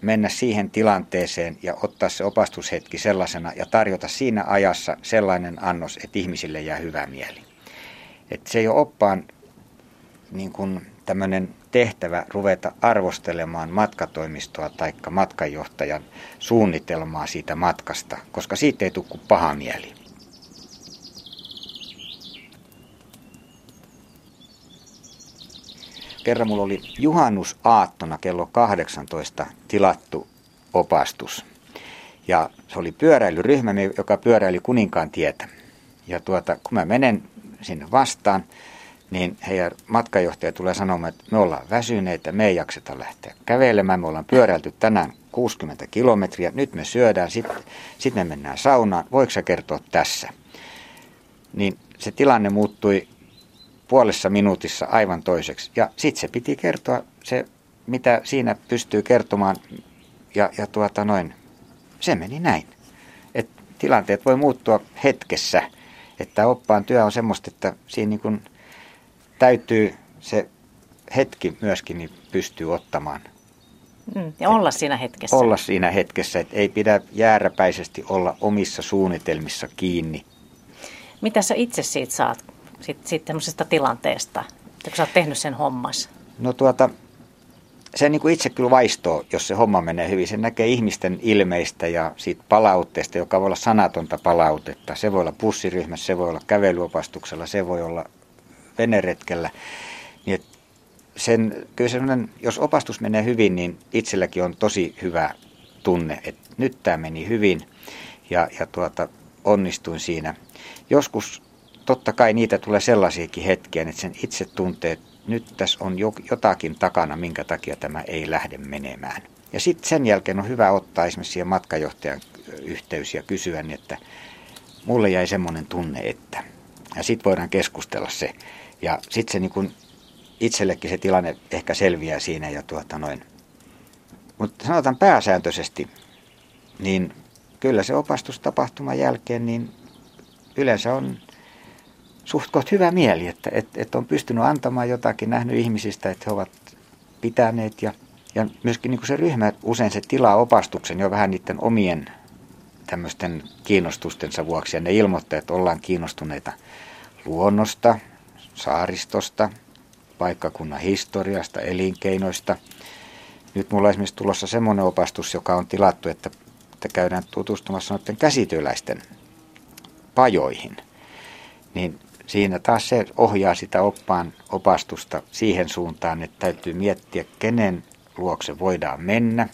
mennä siihen tilanteeseen ja ottaa se opastushetki sellaisena ja tarjota siinä ajassa sellainen annos, että ihmisille jää hyvä mieli. Et se ei ole oppaan niin kuin tämmöinen tehtävä ruveta arvostelemaan matkatoimistoa tai matkanjohtajan suunnitelmaa siitä matkasta, koska siitä ei tule kuin paha mieli. Kerran mulla oli juhannusaattona kello 18 tilattu opastus. Ja se oli pyöräilyryhmä, joka pyöräili Kuninkaan tietä. Ja tuota, kun mä menen sinne vastaan, niin heidän matkajohtaja tulee sanomaan, että me ollaan väsyneitä, me ei jakseta lähteä kävelemään, me ollaan pyöräilty tänään 60 kilometriä, nyt me syödään, sitten sit me mennään saunaan, voiko sä kertoa tässä? Niin se tilanne muuttui puolessa minuutissa aivan toiseksi. Ja sitten se piti kertoa se, mitä siinä pystyy kertomaan. Ja, ja tuota noin, se meni näin. Et tilanteet voi muuttua hetkessä. Että oppaan työ on semmoista, että siinä niin kun täytyy se hetki myöskin niin pystyy ottamaan. Mm, ja olla siinä hetkessä. Olla siinä hetkessä, että ei pidä jääräpäisesti olla omissa suunnitelmissa kiinni. Mitä sä itse siitä saat, siitä, siitä tilanteesta, kun sä oot tehnyt sen hommas? No tuota, se niin kuin itse kyllä vaistoo, jos se homma menee hyvin. Se näkee ihmisten ilmeistä ja siitä palautteesta, joka voi olla sanatonta palautetta. Se voi olla bussiryhmässä, se voi olla kävelyopastuksella, se voi olla veneretkellä. Niin sen, kyllä sellainen, jos opastus menee hyvin, niin itselläkin on tosi hyvä tunne, että nyt tämä meni hyvin ja, ja tuota, onnistuin siinä. Joskus totta kai niitä tulee sellaisiakin hetkiä, että sen itse tuntee, että nyt tässä on jotakin takana, minkä takia tämä ei lähde menemään. Ja sitten sen jälkeen on hyvä ottaa esimerkiksi siihen matkajohtajan yhteys ja kysyä, niin että mulle jäi semmoinen tunne, että. Ja sitten voidaan keskustella se. Ja sitten se niin kun itsellekin se tilanne ehkä selviää siinä ja tuota noin. Mutta sanotaan pääsääntöisesti, niin kyllä se opastustapahtuman jälkeen, niin yleensä on suht hyvä mieli, että, että, että on pystynyt antamaan jotakin, nähnyt ihmisistä, että he ovat pitäneet ja, ja myöskin niin kuin se ryhmä usein se tilaa opastuksen jo vähän niiden omien tämmöisten kiinnostustensa vuoksi ja ne ilmoittaa, että ollaan kiinnostuneita luonnosta, saaristosta, paikkakunnan historiasta, elinkeinoista. Nyt mulla on esimerkiksi tulossa semmoinen opastus, joka on tilattu, että, että käydään tutustumassa noiden käsityöläisten pajoihin. Niin siinä taas se ohjaa sitä oppaan opastusta siihen suuntaan, että täytyy miettiä, kenen luokse voidaan mennä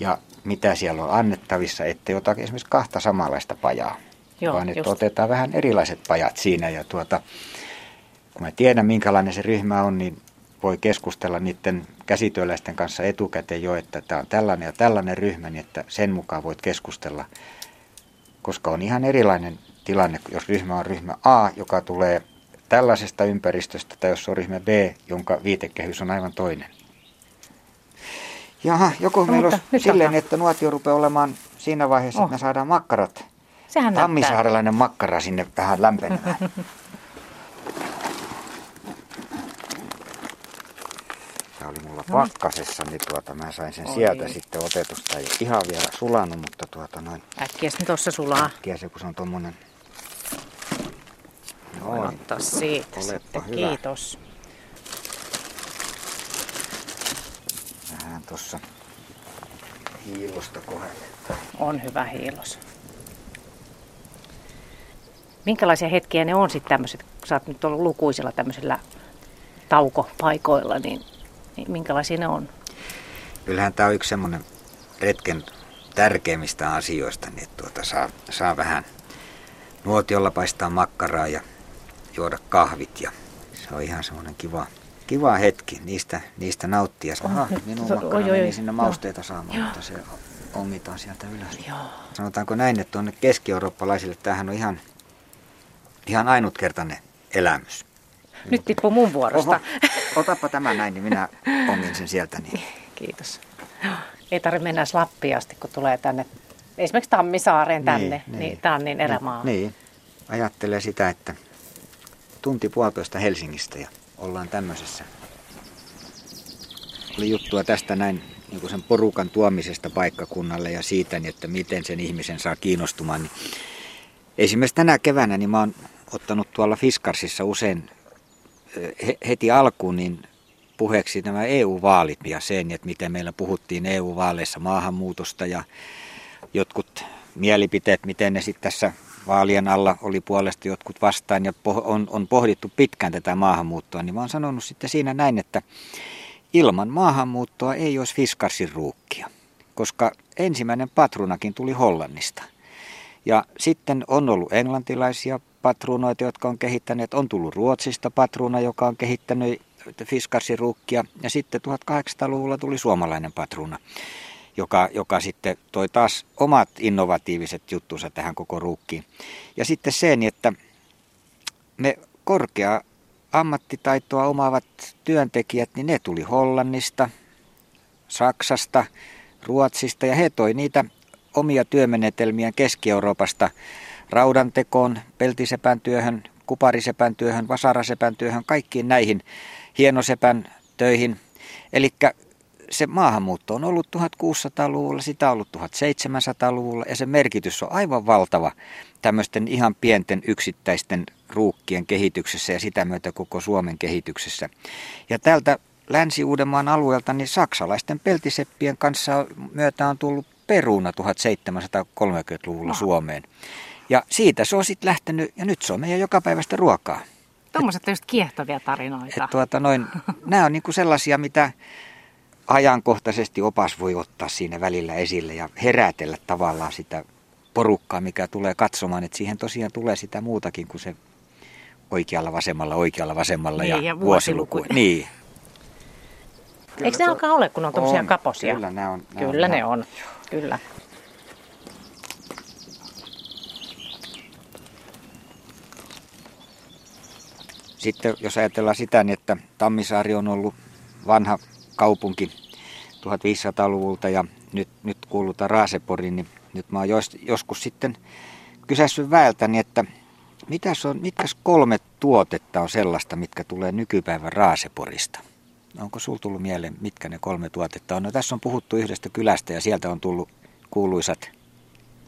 ja mitä siellä on annettavissa, ettei ota esimerkiksi kahta samanlaista pajaa, Joo, vaan että just. otetaan vähän erilaiset pajat siinä. Ja tuota, kun mä tiedän, minkälainen se ryhmä on, niin voi keskustella niiden käsityöläisten kanssa etukäteen jo, että tämä on tällainen ja tällainen ryhmä, niin että sen mukaan voit keskustella, koska on ihan erilainen tilanne, jos ryhmä on ryhmä A, joka tulee tällaisesta ympäristöstä, tai jos on ryhmä B, jonka viitekehys on aivan toinen. Jaha, joko no, meillä olisi silleen, että nuotio rupeaa olemaan siinä vaiheessa, oh. että me saadaan makkarat. Sehän Tammisaarelainen makkara sinne vähän lämpenemään. Se oli mulla no. pakkasessa, niin tuota, mä sain sen Oi. sieltä sitten otetusta. Ei ihan vielä sulanut, mutta tuota noin. Äkkiä sen tuossa sulaa. Äkkiä se, kun se on tommonen Voin ottaa siitä Olepa sitten. Hyvä. Kiitos. Vähän tuossa hiilosta kohennetaan. On hyvä hiilos. Minkälaisia hetkiä ne on sitten tämmöiset, kun sä oot nyt ollut lukuisilla tämmöisillä taukopaikoilla, niin, niin minkälaisia ne on? Kyllähän tämä on yksi semmoinen retken tärkeimmistä asioista, niin tuota saa, saa vähän nuotiolla paistaa makkaraa ja juoda kahvit ja se on ihan semmoinen kiva, kiva hetki niistä, niistä nauttia. Aha, minun makkara meni sinne mausteita saamaan, joo. mutta se ongitaan sieltä ylös. Joo. Sanotaanko näin, että tuonne keski-eurooppalaisille tämähän on ihan, ihan ainutkertainen elämys. Nyt tippuu mun vuorosta. Oho, otapa tämä näin, niin minä ongin sen sieltä. Niin. Kiitos. Ei tarvitse mennä Lappiin asti, kun tulee tänne, esimerkiksi Tammisaareen tänne, niin, niin, niin tämä on niin erämaa. Niin, niin. ajattelee sitä, että tunti puolitoista Helsingistä ja ollaan tämmöisessä. Oli juttua tästä näin niin sen porukan tuomisesta paikkakunnalle ja siitä, niin että miten sen ihmisen saa kiinnostumaan. Niin esimerkiksi tänä keväänä niin mä oon ottanut tuolla Fiskarsissa usein heti alkuun niin puheeksi nämä EU-vaalit ja sen, että miten meillä puhuttiin EU-vaaleissa maahanmuutosta ja jotkut mielipiteet, miten ne sitten tässä vaalien alla oli puolesta jotkut vastaan ja on, on pohdittu pitkään tätä maahanmuuttoa, niin mä oon sanonut sitten siinä näin, että ilman maahanmuuttoa ei olisi Fiskarsin ruukkia, koska ensimmäinen patrunakin tuli Hollannista. Ja sitten on ollut englantilaisia patruunoita, jotka on kehittäneet, on tullut Ruotsista patruuna, joka on kehittänyt Fiskarsin ruukkia, ja sitten 1800-luvulla tuli suomalainen patruuna joka, joka sitten toi taas omat innovatiiviset juttunsa tähän koko ruukkiin. Ja sitten sen, että me korkea ammattitaitoa omaavat työntekijät, niin ne tuli Hollannista, Saksasta, Ruotsista ja he toi niitä omia työmenetelmiä Keski-Euroopasta raudantekoon, peltisepän työhön, kuparisepän työhön, vasarasepän työhön, kaikkiin näihin hienosepän töihin. Eli se maahanmuutto on ollut 1600-luvulla, sitä on ollut 1700-luvulla ja se merkitys on aivan valtava tämmöisten ihan pienten yksittäisten ruukkien kehityksessä ja sitä myötä koko Suomen kehityksessä. Ja tältä Länsi-Uudenmaan alueelta niin saksalaisten peltiseppien kanssa myötä on tullut peruna 1730-luvulla no. Suomeen. Ja siitä se on sitten lähtenyt ja nyt se on meidän jokapäiväistä ruokaa. Tuommoiset just kiehtovia tarinoita. Et tuota, noin, nämä on niinku sellaisia, mitä ajankohtaisesti opas voi ottaa siinä välillä esille ja herätellä tavallaan sitä porukkaa, mikä tulee katsomaan, että siihen tosiaan tulee sitä muutakin kuin se oikealla vasemmalla, oikealla vasemmalla niin, ja, ja vuosiluku. Niin. Kyllä Eikö ne alkaa ole, kun on tuollaisia kaposia? Kyllä ne on. Ne kyllä on, ne on. Kyllä. Sitten jos ajatellaan sitä, niin että Tammisaari on ollut vanha kaupunki 1500-luvulta ja nyt, nyt kuulutaan Raaseporiin, niin nyt mä oon jos, joskus sitten kysässyt väeltäni, että mitäs, on, mitäs kolme tuotetta on sellaista, mitkä tulee nykypäivän Raaseporista? Onko sinulla tullut mieleen, mitkä ne kolme tuotetta on? No tässä on puhuttu yhdestä kylästä ja sieltä on tullut kuuluisat...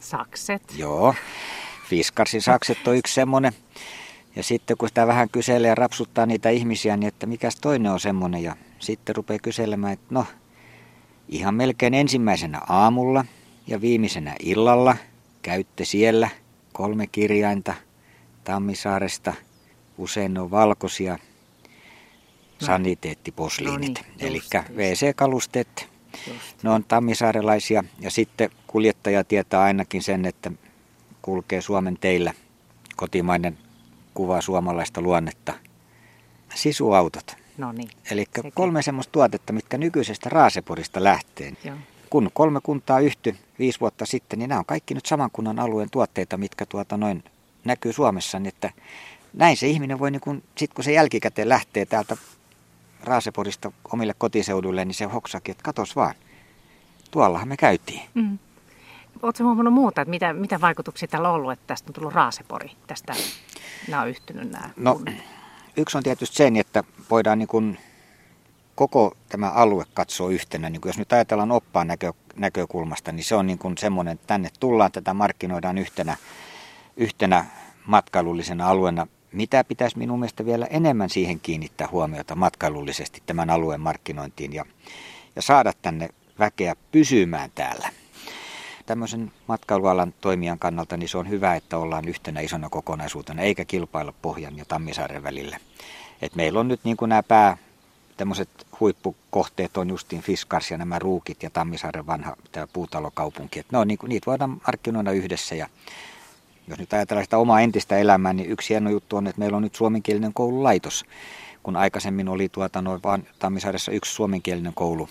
Sakset. Joo. Fiskarsin sakset on yksi semmoinen. Ja sitten kun sitä vähän kyselee ja rapsuttaa niitä ihmisiä, niin että mikäs toinen on semmoinen. Ja sitten rupeaa kyselemään, että no, ihan melkein ensimmäisenä aamulla ja viimeisenä illalla käytte siellä kolme kirjainta Tammisaaresta. Usein ne on valkoisia no. saniteettiposliinit, no niin, eli WC-kalusteet. Ne on tammisaarelaisia ja sitten kuljettaja tietää ainakin sen, että kulkee Suomen teillä kotimainen kuva suomalaista luonnetta. Sisuautot. No niin. Eli kolme semmoista tuotetta, mitkä nykyisestä Raaseporista lähtee. Joo. Kun kolme kuntaa yhty viisi vuotta sitten, niin nämä on kaikki nyt saman kunnan alueen tuotteita, mitkä tuota noin näkyy Suomessa. Niin että näin se ihminen voi, niin kun, sit kun se jälkikäteen lähtee täältä Raaseporista omille kotiseuduille, niin se hoksakin, että katos vaan, tuollahan me käytiin. Mm. Oletko huomannut muuta, että mitä, mitä vaikutuksia tällä on ollut, että tästä on tullut Raasepori, tästä nämä on yhtynyt nämä No, yksi on tietysti sen, että voidaan niin kuin koko tämä alue katsoa yhtenä. Niin kuin jos nyt ajatellaan oppaan näkö, näkökulmasta, niin se on niin kuin semmoinen, että tänne tullaan, tätä markkinoidaan yhtenä, yhtenä matkailullisena alueena. Mitä pitäisi minun mielestä vielä enemmän siihen kiinnittää huomiota matkailullisesti tämän alueen markkinointiin ja, ja saada tänne väkeä pysymään täällä tämmöisen matkailualan toimijan kannalta niin se on hyvä, että ollaan yhtenä isona kokonaisuutena, eikä kilpailla Pohjan ja Tammisaaren välillä. Et meillä on nyt niin nämä pää, tämmöiset huippukohteet on justiin Fiskars ja nämä Ruukit ja Tammisaaren vanha tämä puutalokaupunki. Et ne on, niin kuin, niitä voidaan markkinoida yhdessä ja jos nyt ajatellaan sitä omaa entistä elämää, niin yksi hieno juttu on, että meillä on nyt suomenkielinen koululaitos, kun aikaisemmin oli tuota, noin vaan Tammisaaressa yksi suomenkielinen koulu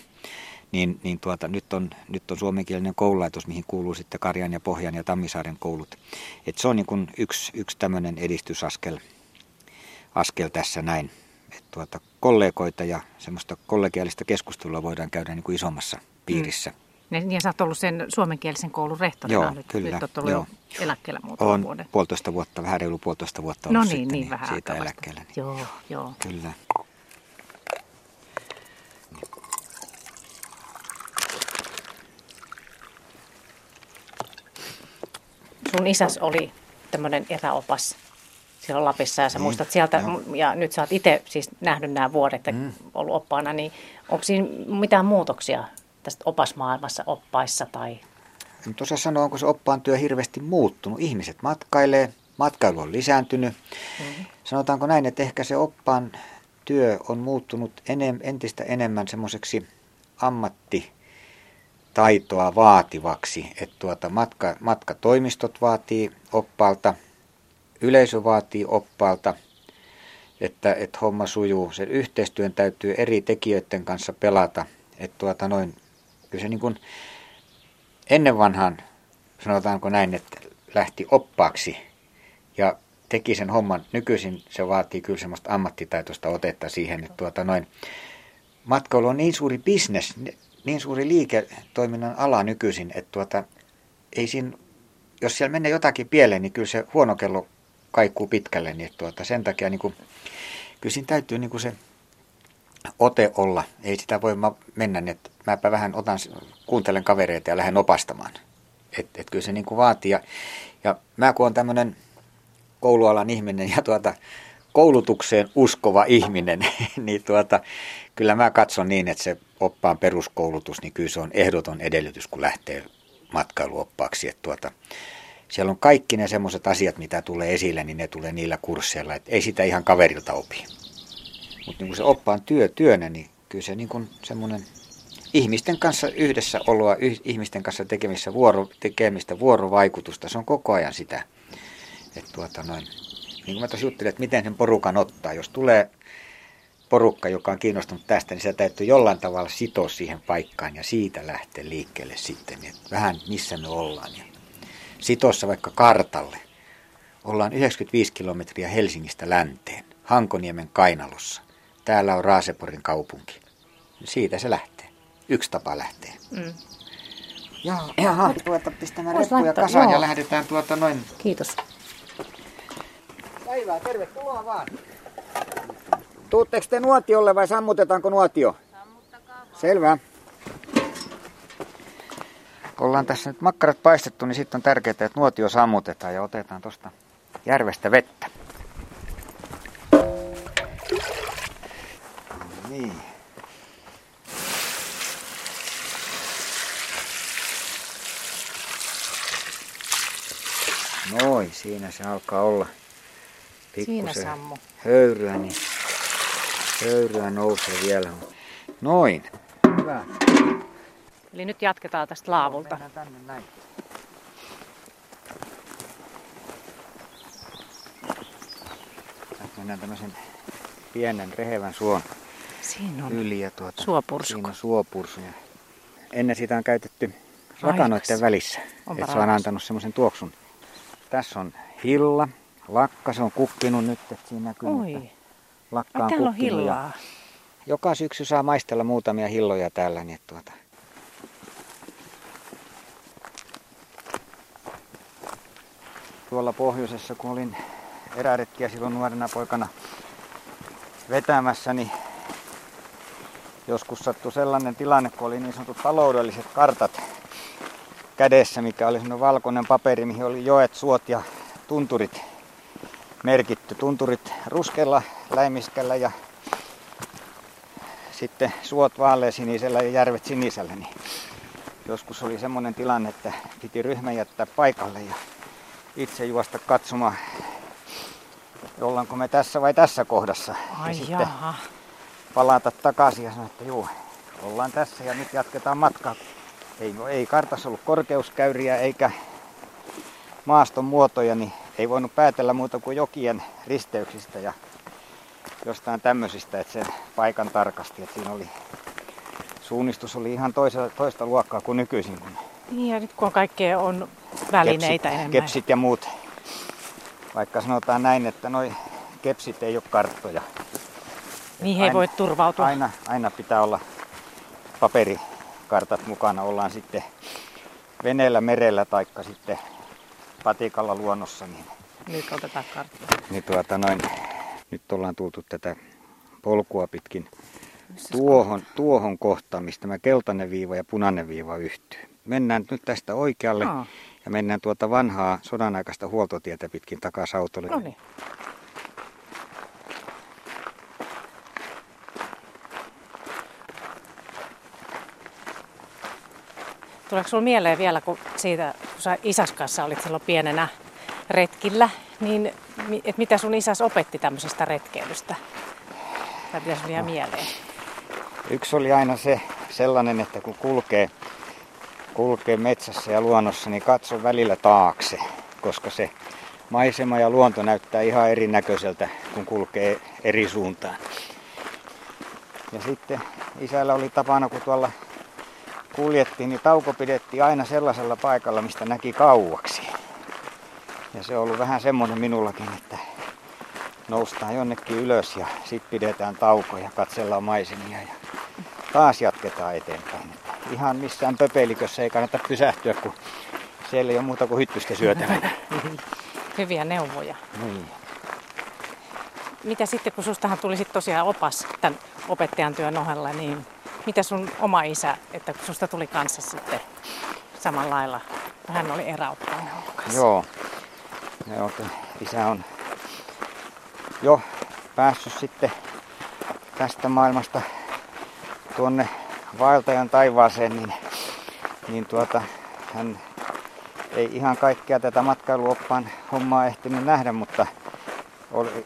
niin, niin tuota, nyt, on, nyt on suomenkielinen koululaitos, mihin kuuluu sitten Karjan ja Pohjan ja Tammisaaren koulut. Et se on niin kuin yksi, yksi tämmöinen edistysaskel askel tässä näin. Et tuota, kollegoita ja semmoista kollegiaalista keskustelua voidaan käydä niin kuin isommassa piirissä. Mm. Niin, ja sä oot ollut sen suomenkielisen koulun rehtorina joo, nyt. Kyllä, nyt oot ollut joo. jo eläkkeellä muutaman vuoden. puolitoista vuotta, vähän reilu puolitoista vuotta ollut no niin, sitten, niin, vähän siitä eläkkeellä. Niin. Joo, joo. Kyllä. Sun isäs oli tämmöinen eräopas silloin Lapissa ja sä niin, muistat sieltä, no. ja nyt sä oot itse siis nähnyt nämä vuodet ja mm. ollut oppaana, niin onko siinä mitään muutoksia tästä opasmaailmassa oppaissa tai? En osaa sanoa, onko se oppaan työ hirveästi muuttunut. Ihmiset matkailee, matkailu on lisääntynyt. Mm. Sanotaanko näin, että ehkä se oppaan työ on muuttunut enem, entistä enemmän semmoiseksi ammatti taitoa vaativaksi. Että tuota, matka, matkatoimistot vaatii oppaalta, yleisö vaatii oppaalta, että, että homma sujuu. Sen yhteistyön täytyy eri tekijöiden kanssa pelata. Että tuota noin, kyllä se niin kuin ennen vanhan, sanotaanko näin, että lähti oppaaksi ja teki sen homman. Nykyisin se vaatii kyllä semmoista ammattitaitoista otetta siihen, että tuota noin, matkailu on niin suuri bisnes, niin suuri liiketoiminnan ala nykyisin, että tuota, ei siinä, jos siellä menee jotakin pieleen, niin kyllä se huono kello kaikuu pitkälle. Niin tuota, sen takia niin kuin, kyllä siinä täytyy niin kuin se ote olla. Ei sitä voi mennä, niin että mäpä vähän otan, kuuntelen kavereita ja lähden opastamaan. Että et kyllä se niin kuin vaatii. Ja, ja mä kun olen tämmöinen koulualan ihminen ja tuota, koulutukseen uskova ihminen, niin tuota, kyllä mä katson niin, että se oppaan peruskoulutus, niin kyllä se on ehdoton edellytys, kun lähtee matkailuoppaaksi. Että tuota, siellä on kaikki ne semmoiset asiat, mitä tulee esille, niin ne tulee niillä kursseilla. Että ei sitä ihan kaverilta opi. Mutta niin se oppaan työ työnä, niin kyllä se niin kuin semmoinen ihmisten kanssa yhdessä oloa, ihmisten kanssa tekemistä, vuoro, tekemistä vuorovaikutusta, se on koko ajan sitä. Että tuota noin, niin kuin mä tuossa juttelin, että miten sen porukan ottaa. Jos tulee porukka, joka on kiinnostunut tästä, niin se täytyy jollain tavalla sitoa siihen paikkaan ja siitä lähteä liikkeelle sitten, että vähän missä me ollaan. Ja sitossa vaikka kartalle. Ollaan 95 kilometriä Helsingistä länteen, Hankoniemen kainalossa. Täällä on Raaseporin kaupunki. Siitä se lähtee. Yksi tapa lähtee. Mm. Jaha, Jaha. tuota pistämään reppuja kasaan joo. ja lähdetään tuota noin. Kiitos. Päivää, tervetuloa vaan. Tuutteko te nuotiolle vai sammutetaanko nuotio? Sammuttakaa vaan. Selvä. Kun ollaan tässä nyt makkarat paistettu, niin sitten on tärkeää, että nuotio sammutetaan ja otetaan tuosta järvestä vettä. Niin. Noin, siinä se alkaa olla pikkusen höyryä, niin höyryä nousee vielä. Noin, hyvä. Eli nyt jatketaan tästä laavulta. tänne näin. mennään tämmöisen pienen rehevän suon Siinä on yli. Ja tuota, suopursku. Siinä on suopursu. Ja ennen sitä on käytetty lakanoiden välissä. Että se on antanut semmoisen tuoksun. Tässä on hilla. Lakka, se on kukkinut nyt, että siinä näkyy. Oi. Lakka on täällä on hillaa. Joka syksy saa maistella muutamia hilloja täällä. Niin tuota. Tuolla pohjoisessa, kun olin eräretkiä silloin nuorena poikana vetämässä, niin joskus sattui sellainen tilanne, kun oli niin sanotut taloudelliset kartat kädessä, mikä oli sellainen valkoinen paperi, mihin oli joet, suot ja tunturit merkitty. Tunturit ruskealla läimiskällä ja sitten suot vaaleasinisellä ja järvet sinisellä. Niin joskus oli semmoinen tilanne, että piti ryhmä jättää paikalle ja itse juosta katsomaan ollaanko me tässä vai tässä kohdassa. Ai ja sitten jaha. palata takaisin ja sanoa, että juu, ollaan tässä ja nyt jatketaan matkaa. Ei, ei kartassa ollut korkeuskäyriä eikä maaston muotoja, niin ei voinut päätellä muuta kuin jokien risteyksistä ja jostain tämmöisistä, että sen paikan tarkasti. Että siinä oli, suunnistus oli ihan toista, toista luokkaa kuin nykyisin. Kun Niin ja nyt kun on kaikkea on välineitä kepsit, enemmän. kepsit ja muut. Vaikka sanotaan näin, että noi kepsit ei ole karttoja. Niihin ei aina- voi turvautua. Aina, aina pitää olla paperikartat mukana. Ollaan sitten veneellä, merellä tai sitten patikalla luonnossa. Niin, Nyt otetaan kartta. niin tuota noin, nyt ollaan tultu tätä polkua pitkin tuohon, tuohon kohtaan, mistä tämä keltainen viiva ja punainen viiva yhtyy. Mennään nyt tästä oikealle Aa. ja mennään tuota vanhaa sodan aikaista huoltotietä pitkin takaisin autolle. No niin. Tuleeko sinulla mieleen vielä, kun siitä, kun sä isäs kanssa olit silloin pienenä retkillä, niin et mitä sun isäs opetti tämmöisestä retkeilystä? Tai mitä sinulla jää mieleen? Yksi oli aina se sellainen, että kun kulkee, kulkee metsässä ja luonnossa, niin katso välillä taakse, koska se maisema ja luonto näyttää ihan erinäköiseltä, kun kulkee eri suuntaan. Ja sitten isällä oli tapana, kun tuolla kuljettiin, niin tauko pidettiin aina sellaisella paikalla, mistä näki kauaksi. Ja se on ollut vähän semmoinen minullakin, että noustaan jonnekin ylös ja sitten pidetään tauko ja katsellaan maisemia ja taas jatketaan eteenpäin. Että ihan missään pöpelikössä ei kannata pysähtyä, kun siellä ei ole muuta kuin hyttystä syötävänä. Hyviä neuvoja. niin. Mitä sitten, kun sustahan tuli sit tosiaan opas tämän opettajan työn ohella, niin mitä sun oma isä, että kun susta tuli kanssa sitten samalla lailla, hän oli eräoppainen ollut Joo. Joo, isä on jo päässyt sitten tästä maailmasta tuonne vaeltajan taivaaseen, niin, niin tuota, hän ei ihan kaikkea tätä matkailuoppaan hommaa ehtinyt nähdä, mutta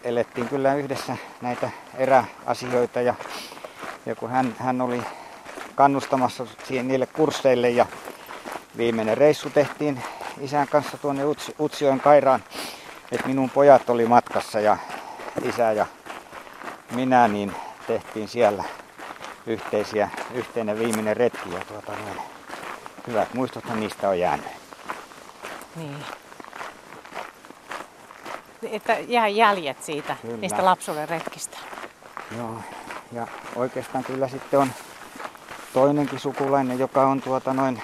elettiin kyllä yhdessä näitä eräasioita ja, ja kun hän, hän oli kannustamassa siihen niille kursseille ja viimeinen reissu tehtiin isän kanssa tuonne Uts- Utsjoen Kairaan, että minun pojat oli matkassa ja isä ja minä niin tehtiin siellä yhteisiä, yhteinen viimeinen retki ja tuota, noin, hyvät muistothan niistä on jäänyt. Niin. Että jää jäljet siitä, Kyllä. niistä lapsuuden retkistä. Joo, ja oikeastaan kyllä sitten on toinenkin sukulainen, joka on tuota noin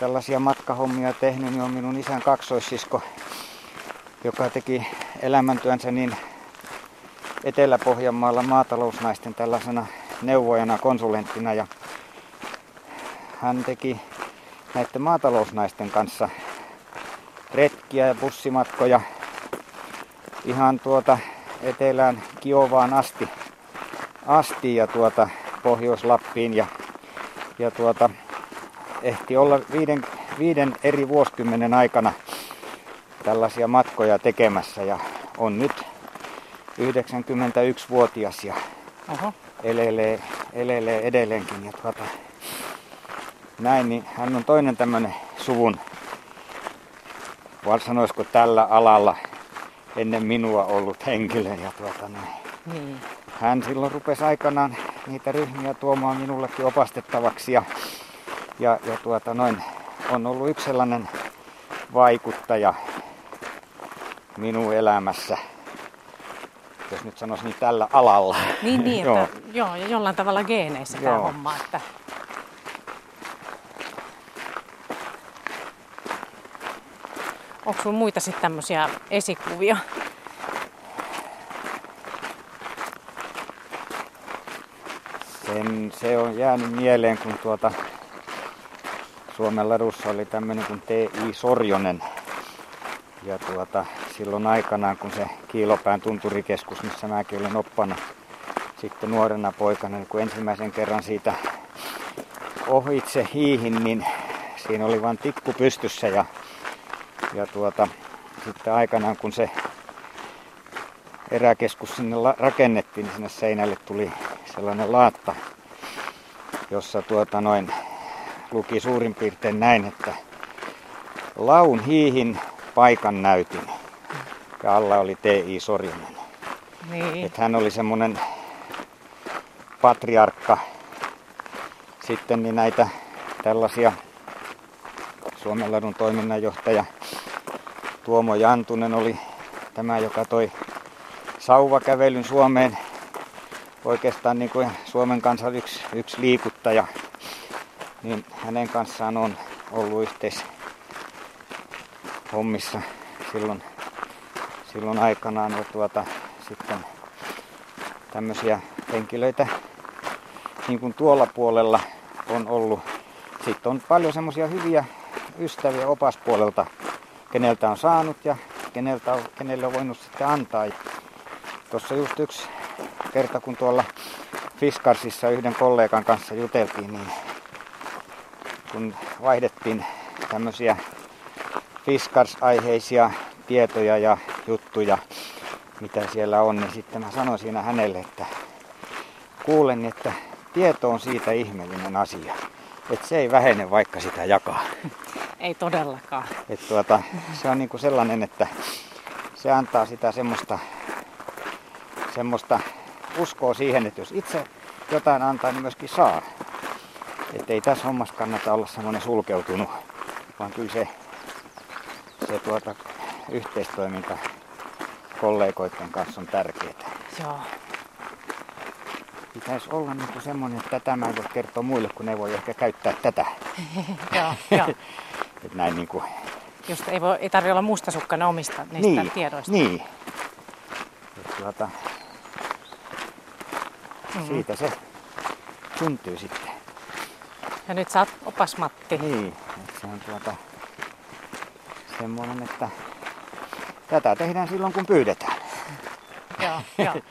tällaisia matkahommia tehnyt, niin on minun isän kaksoissisko joka teki elämäntyönsä niin Etelä-Pohjanmaalla maatalousnaisten tällaisena neuvojana, konsulenttina. Ja hän teki näiden maatalousnaisten kanssa retkiä ja bussimatkoja ihan tuota etelään Kiovaan asti, asti ja tuota Pohjois-Lappiin ja, ja tuota, ehti olla viiden, viiden eri vuosikymmenen aikana tällaisia matkoja tekemässä ja on nyt 91-vuotias ja Oho. Elelee, elelee edelleenkin. Ja tuota, näin, niin hän on toinen tämmöinen suvun, vai sanoisiko tällä alalla ennen minua ollut henkilö. Ja tuota, näin. Niin. Hän silloin rupesi aikanaan niitä ryhmiä tuomaan minullekin opastettavaksi ja, ja, ja tuota, noin, on ollut yksi sellainen vaikuttaja minun elämässä jos nyt sanoisi niin tällä alalla. Niin, niin että, joo. joo, ja jollain tavalla geeneissä tämä homma. Että... Onko sinulla muita sitten tämmöisiä esikuvia? Sen, se on jäänyt mieleen, kun tuota Suomen ladussa oli tämmöinen kuin T.I. Sorjonen. Ja tuota, silloin aikanaan, kun se Kiilopään tunturikeskus, missä mäkin olen oppana sitten nuorena poikana, niin kun ensimmäisen kerran siitä ohitse hiihin, niin siinä oli vain tikku pystyssä ja, ja tuota, sitten aikanaan kun se eräkeskus sinne rakennettiin, niin sinne seinälle tuli sellainen laatta, jossa tuota noin luki suurin piirtein näin, että laun hiihin paikan näytin ja alla oli T.I. Sorjonen. Niin. Että hän oli semmoinen patriarkka. Sitten niin näitä tällaisia Suomenladun toiminnanjohtaja Tuomo Jantunen oli tämä, joka toi sauvakävelyn Suomeen. Oikeastaan niin kuin Suomen kanssa yksi, yksi liikuttaja. Niin hänen kanssaan on ollut yhteis hommissa silloin silloin aikanaan ja tuota, sitten tämmöisiä henkilöitä niin kuin tuolla puolella on ollut. Sitten on paljon semmoisia hyviä ystäviä opaspuolelta, keneltä on saanut ja keneltä kenelle on voinut sitten antaa. Tuossa just yksi kerta, kun tuolla Fiskarsissa yhden kollegan kanssa juteltiin, niin kun vaihdettiin tämmöisiä Fiskars-aiheisia tietoja ja juttuja, mitä siellä on, niin sitten mä sanoin siinä hänelle, että kuulen, että tieto on siitä ihmeellinen asia. Että se ei vähene, vaikka sitä jakaa. Ei todellakaan. Et tuota, se on niinku sellainen, että se antaa sitä semmoista, semmoista uskoa siihen, että jos itse jotain antaa, niin myöskin saa. Että ei tässä hommassa kannata olla semmoinen sulkeutunut, vaan kyllä se, se tuota, yhteistoiminta kollegoiden kanssa on tärkeää. Joo. Pitäisi olla niin kuin semmoinen, että tätä mä en voi kertoa muille, kun ne voi ehkä käyttää tätä. joo, joo. Et näin niin kuin... Just ei, voi, ei tarvitse olla mustasukkana omista niistä niin, tiedoista. Niin. Et tuota, mm-hmm. Siitä se syntyy sitten. Ja nyt sä oot opas Matti. Niin, että se on tuota semmoinen, että Tätä tehdään silloin kun pyydetään. Joo, joo.